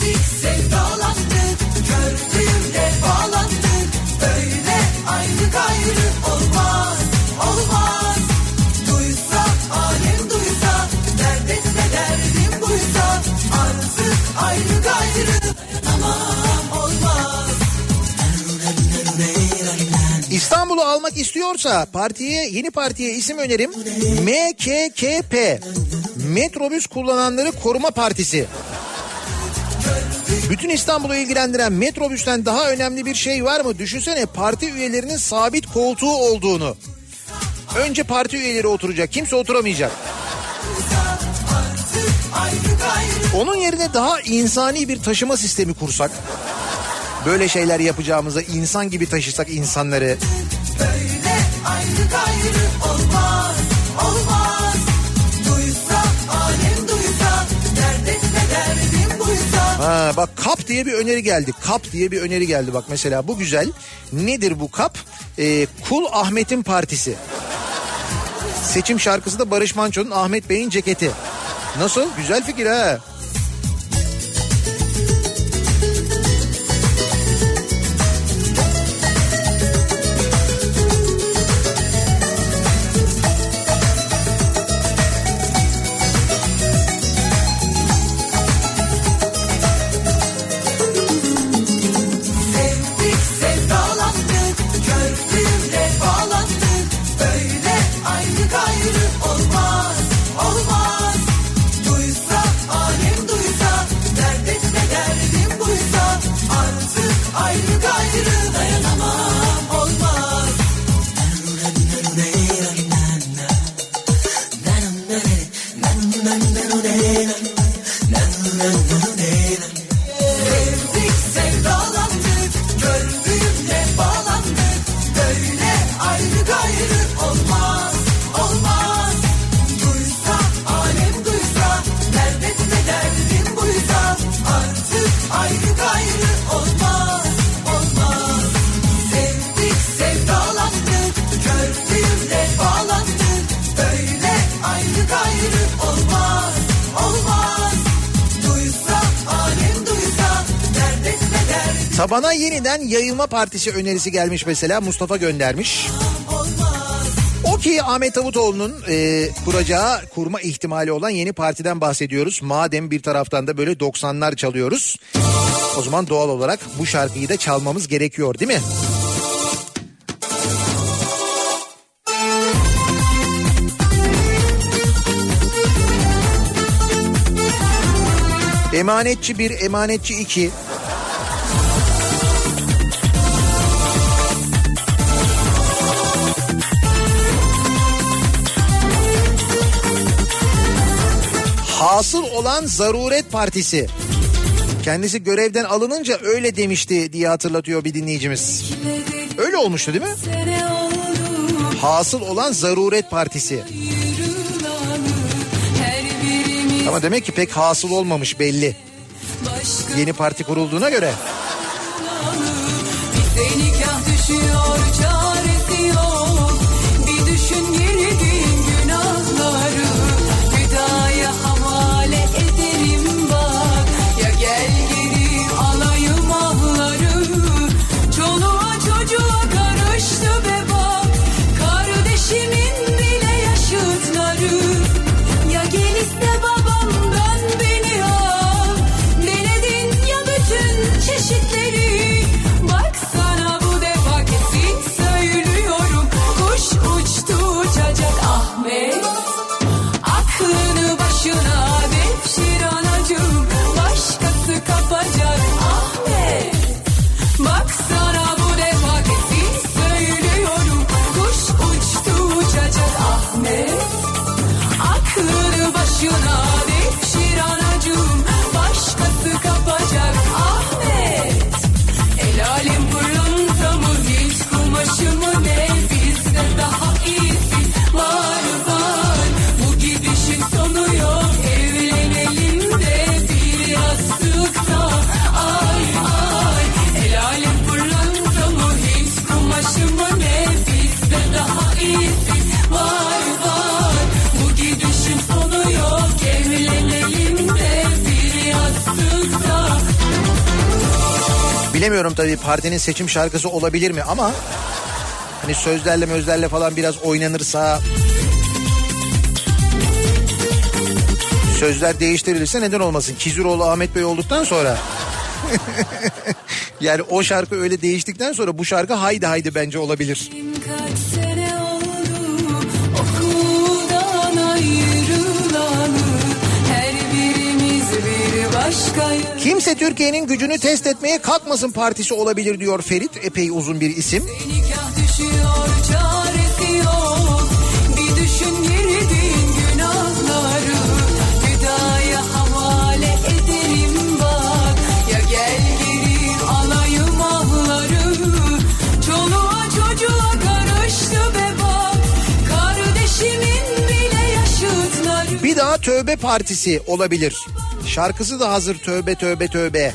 J: Sevdik sevdalandık Gördüğümde bağlandık Böyle ayrı gayrı olmaz Olmaz. Duysa alem duysa Dert etme derdim buysa Artık ayrı gayrı Dayanamam olmaz.
B: İstanbul'u almak istiyorsa partiye yeni partiye isim önerim MKKP Metrobüs Kullananları Koruma Partisi. Bütün İstanbul'u ilgilendiren metrobüsten daha önemli bir şey var mı? Düşünsene parti üyelerinin sabit koltuğu olduğunu. Önce parti üyeleri oturacak kimse oturamayacak. Onun yerine daha insani bir taşıma sistemi kursak. Böyle şeyler yapacağımıza insan gibi taşısak insanları.
J: Böyle ayrı gayrı olmaz Olmaz
B: Ha, bak kap diye bir öneri geldi. Kap diye bir öneri geldi bak mesela bu güzel. Nedir bu kap? Ee, Kul Ahmet'in partisi. Seçim şarkısı da Barış Manço'nun Ahmet Bey'in ceketi. Nasıl? Güzel fikir ha. Yeniden yayılma partisi önerisi gelmiş mesela Mustafa göndermiş. O ki Ahmet Davutoğlu'nun e, kuracağı kurma ihtimali olan yeni partiden bahsediyoruz. Madem bir taraftan da böyle 90'lar çalıyoruz. O zaman doğal olarak bu şarkıyı da çalmamız gerekiyor değil mi? Emanetçi 1, emanetçi 2. Hasıl olan Zaruret Partisi. Kendisi görevden alınınca öyle demişti diye hatırlatıyor bir dinleyicimiz. Öyle olmuştu değil mi? Hasıl olan Zaruret Partisi. Ama demek ki pek hasıl olmamış belli. Yeni parti kurulduğuna göre.
F: Bize nikah düşüyor
B: Bilemiyorum tabii partinin seçim şarkısı olabilir mi ama hani sözlerle mözlerle falan biraz oynanırsa sözler değiştirilirse neden olmasın? Kizuroğlu Ahmet Bey olduktan sonra [laughs] yani o şarkı öyle değiştikten sonra bu şarkı haydi haydi bence olabilir.
F: Kaç
B: Kimse Türkiye'nin gücünü test etmeye kalkmasın partisi olabilir diyor Ferit. Epey uzun bir isim.
F: Nikah
B: Tövbe Partisi olabilir. Şarkısı da hazır Tövbe Tövbe Tövbe.
F: Ya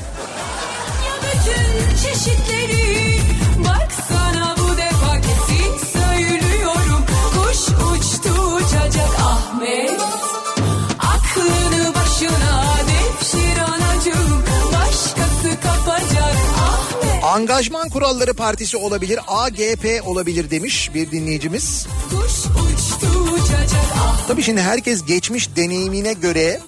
F: bütün çeşitleri Baksana bu defa kesin söylüyorum Kuş uçtu uçacak Ahmet Aklını başına devşir anacığım Başkası kapacak Ahmet
B: Angajman Kuralları Partisi olabilir. AGP olabilir demiş bir dinleyicimiz.
F: Kuş
B: Tabii şimdi herkes geçmiş deneyimine göre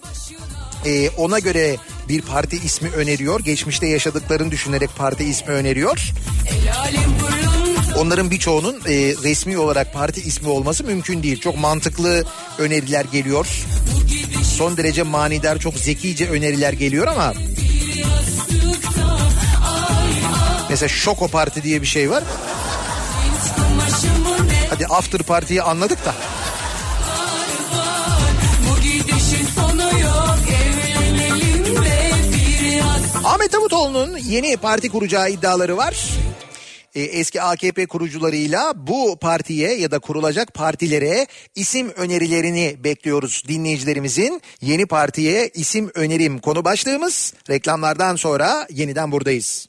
B: e, ona göre bir parti ismi öneriyor. Geçmişte yaşadıklarını düşünerek parti ismi öneriyor. Onların birçoğunun e, resmi olarak parti ismi olması mümkün değil. Çok mantıklı öneriler geliyor. Son derece manidar, çok zekice öneriler geliyor ama mesela Şoko Parti diye bir şey var. Hadi after partiyi anladık da. Ahmet Davutoğlu'nun yeni parti kuracağı iddiaları var. Ee, eski AKP kurucularıyla bu partiye ya da kurulacak partilere isim önerilerini bekliyoruz dinleyicilerimizin. Yeni partiye isim önerim konu başlığımız. Reklamlardan sonra yeniden buradayız.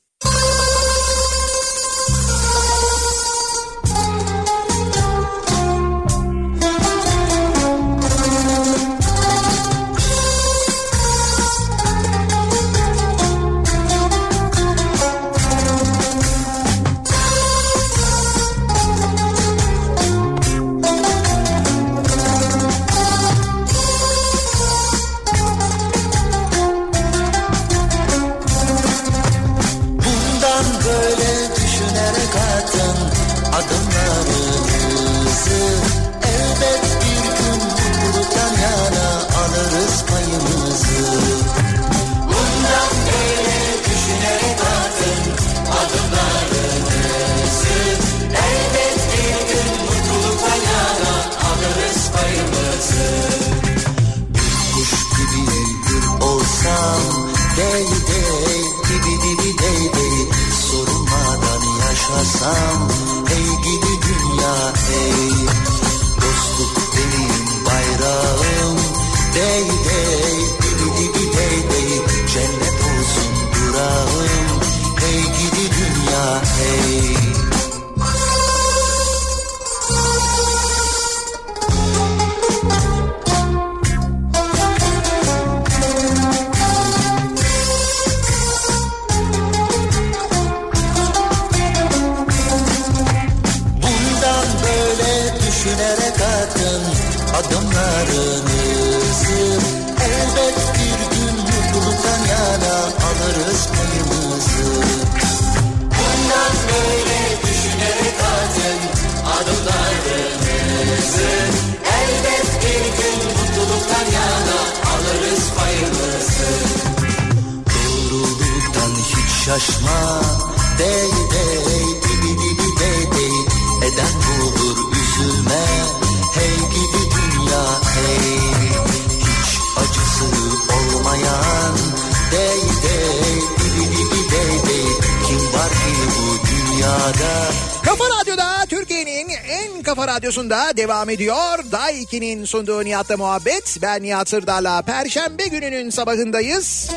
B: Devam ediyor. Day 2'nin sunduğu Nihat'la muhabbet. Ben Nihat Sırdar'la Perşembe gününün sabahındayız.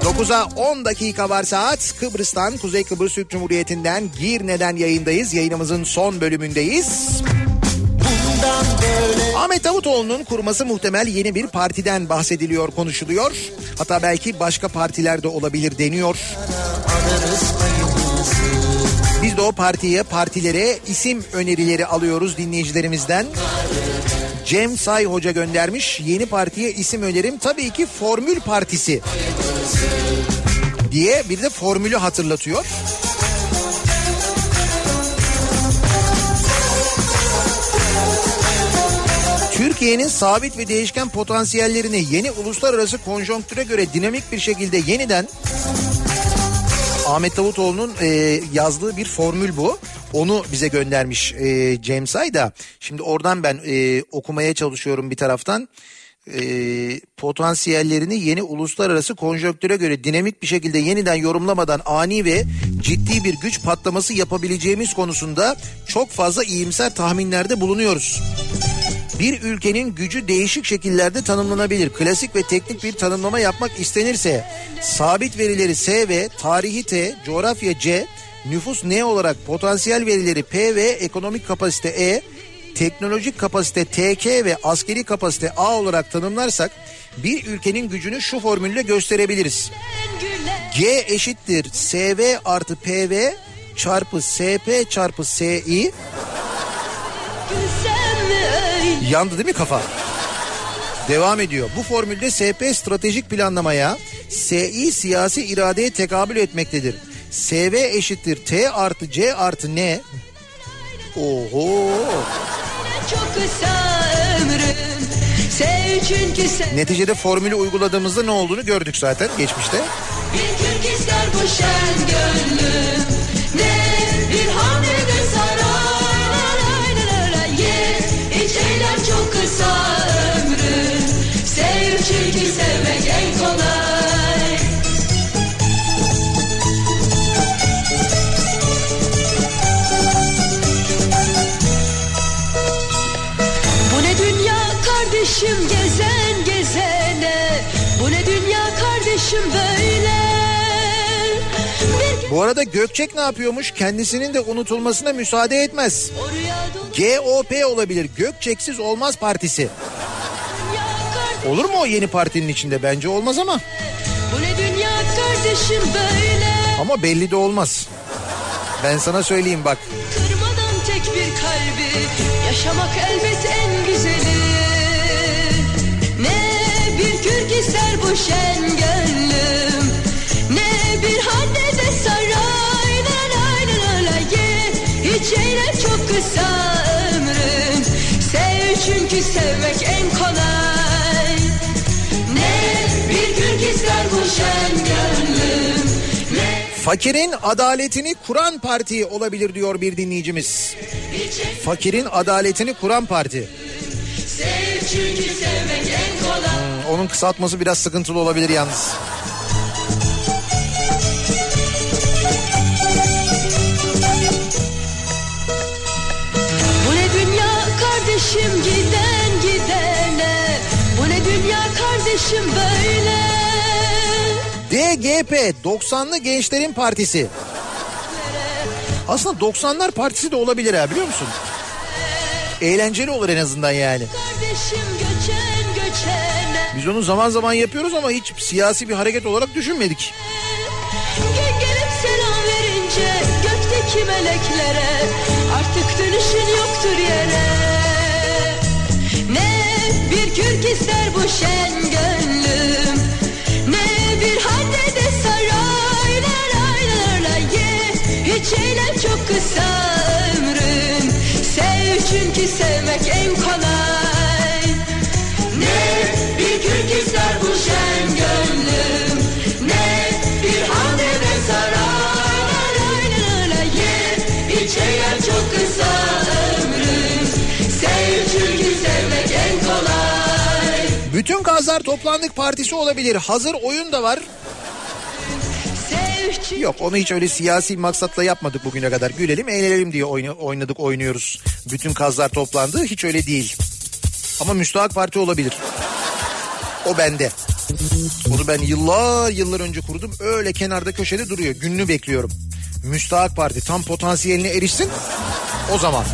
B: 9'a 10 dakika var saat. Kıbrıs'tan, Kuzey Kıbrıs Türk Cumhuriyeti'nden Girne'den yayındayız. Yayınımızın son bölümündeyiz. Ahmet Davutoğlu'nun kurması muhtemel yeni bir partiden bahsediliyor, konuşuluyor. Hatta belki başka partiler de olabilir deniyor. Biz de o partiye, partilere isim önerileri alıyoruz dinleyicilerimizden. Cem Say Hoca göndermiş. Yeni partiye isim önerim tabii ki Formül Partisi diye bir de formülü hatırlatıyor. Türkiye'nin sabit ve değişken potansiyellerini yeni uluslararası konjonktüre göre dinamik bir şekilde yeniden Ahmet Davutoğlu'nun e, yazdığı bir formül bu. Onu bize göndermiş e, Cem Say da. Şimdi oradan ben e, okumaya çalışıyorum bir taraftan. E, potansiyellerini yeni uluslararası konjonktüre göre dinamik bir şekilde yeniden yorumlamadan ani ve ciddi bir güç patlaması yapabileceğimiz konusunda çok fazla iyimser tahminlerde bulunuyoruz. Bir ülkenin gücü değişik şekillerde tanımlanabilir. Klasik ve teknik bir tanımlama yapmak istenirse sabit verileri S ve tarihi T, coğrafya C, nüfus N olarak potansiyel verileri P ve ekonomik kapasite E, teknolojik kapasite TK ve askeri kapasite A olarak tanımlarsak bir ülkenin gücünü şu formülle gösterebiliriz. G eşittir SV artı PV çarpı SP çarpı SI Yandı değil mi kafa? Devam ediyor. Bu formülde SP stratejik planlamaya, SI siyasi iradeye tekabül etmektedir. SV eşittir T artı C artı N. Oho.
F: Çok kısa ömrüm Sev çünkü sev
B: Neticede formülü uyguladığımızda ne olduğunu gördük zaten geçmişte.
F: Bir kürk ister bu şen gönlüm çünkü sevmek en kolay Bu ne dünya kardeşim gezen gezene Bu ne dünya kardeşim böyle
B: Bu arada Gökçek ne yapıyormuş? Kendisinin de unutulmasına müsaade etmez. GOP olabilir. Gökçeksiz Olmaz Partisi. Olur mu o yeni partinin içinde? Bence olmaz ama.
F: Bu ne dünya kardeşim böyle
B: Ama belli de olmaz. Ben sana söyleyeyim bak.
F: Kırmadan tek bir kalbi Yaşamak elbet en güzeli Ne bir kürk ister bu şen gönlüm Ne bir hanede saray La la la la la ye Hiç eğlen çok kısa ömrüm Sev çünkü sevmek en kolay
B: Fakirin adaletini kuran parti olabilir diyor bir dinleyicimiz. Fakirin adaletini kuran parti.
F: kolay
B: Onun kısaltması biraz sıkıntılı olabilir yalnız.
F: Bu ne dünya kardeşim giden gidene Bu ne dünya kardeşim böyle
B: DGP 90'lı Gençlerin Partisi. Aslında 90'lar partisi de olabilir ha biliyor musun? Eğlenceli olur en azından yani. Biz onu zaman zaman yapıyoruz ama hiç siyasi bir hareket olarak düşünmedik.
F: Gel gelip selam verince gökteki meleklere Artık dönüşün yoktur yere Ne bir kürk ister bu şen kısa ömrüm. Sev çünkü sevmek en kolay. Ne bir kürk ister bu şen gönlüm. Ne bir la la ye eğlen çok kısa ömrüm. Sev çünkü sevmek en kolay.
B: Bütün Gazlar Toplandık Partisi olabilir. Hazır oyun da var. Yok onu hiç öyle siyasi maksatla yapmadık bugüne kadar. Gülelim eğlenelim diye oyna- oynadık oynuyoruz. Bütün kazlar toplandı hiç öyle değil. Ama müstahak parti olabilir. O bende. Onu ben yıllar yıllar önce kurdum. Öyle kenarda köşede duruyor. Gününü bekliyorum. Müstahak parti tam potansiyeline erişsin. O zaman.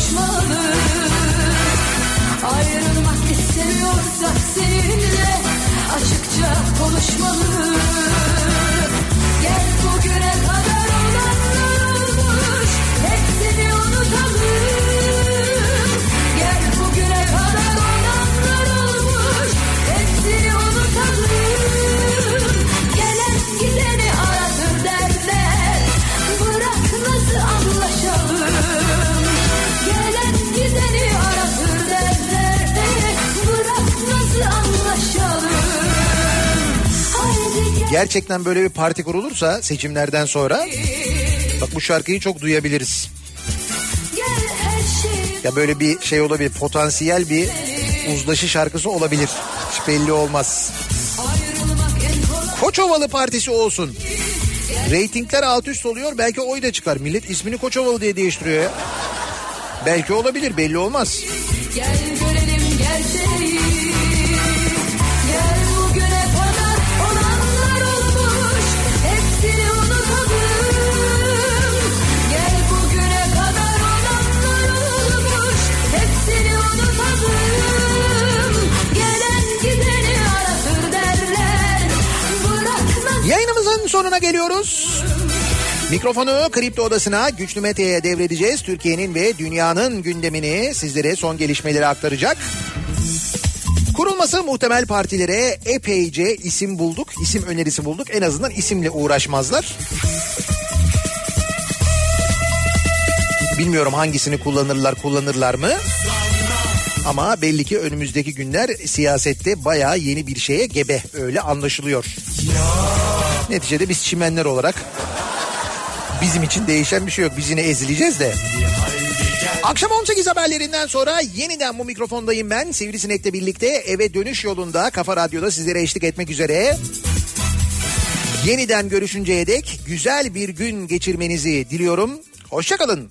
F: Konuşmalı. Ayrılmak istemiyorsak seninle Açıkça konuşmalı
B: Gerçekten böyle bir parti kurulursa seçimlerden sonra bak bu şarkıyı çok duyabiliriz.
F: şey
B: Ya böyle bir şey olabilir potansiyel bir uzlaşı şarkısı olabilir. Hiç belli olmaz. Koçovalı Partisi olsun. Reytingler alt üst oluyor belki oy da çıkar. Millet ismini Koçovalı diye değiştiriyor ya. Belki olabilir belli olmaz.
F: Gel
B: sonuna geliyoruz. Mikrofonu Kripto Odası'na Güçlü Mete'ye devredeceğiz. Türkiye'nin ve dünyanın gündemini sizlere son gelişmeleri aktaracak. Kurulması muhtemel partilere epeyce isim bulduk, isim önerisi bulduk. En azından isimle uğraşmazlar. Bilmiyorum hangisini kullanırlar, kullanırlar mı? Ama belli ki önümüzdeki günler siyasette bayağı yeni bir şeye gebe öyle anlaşılıyor. Neticede biz çimenler olarak bizim için değişen bir şey yok. Biz yine ezileceğiz de. Akşam 18 haberlerinden sonra yeniden bu mikrofondayım ben. Sivrisinek'le birlikte eve dönüş yolunda Kafa Radyo'da sizlere eşlik etmek üzere. Yeniden görüşünceye dek güzel bir gün geçirmenizi diliyorum. Hoşçakalın.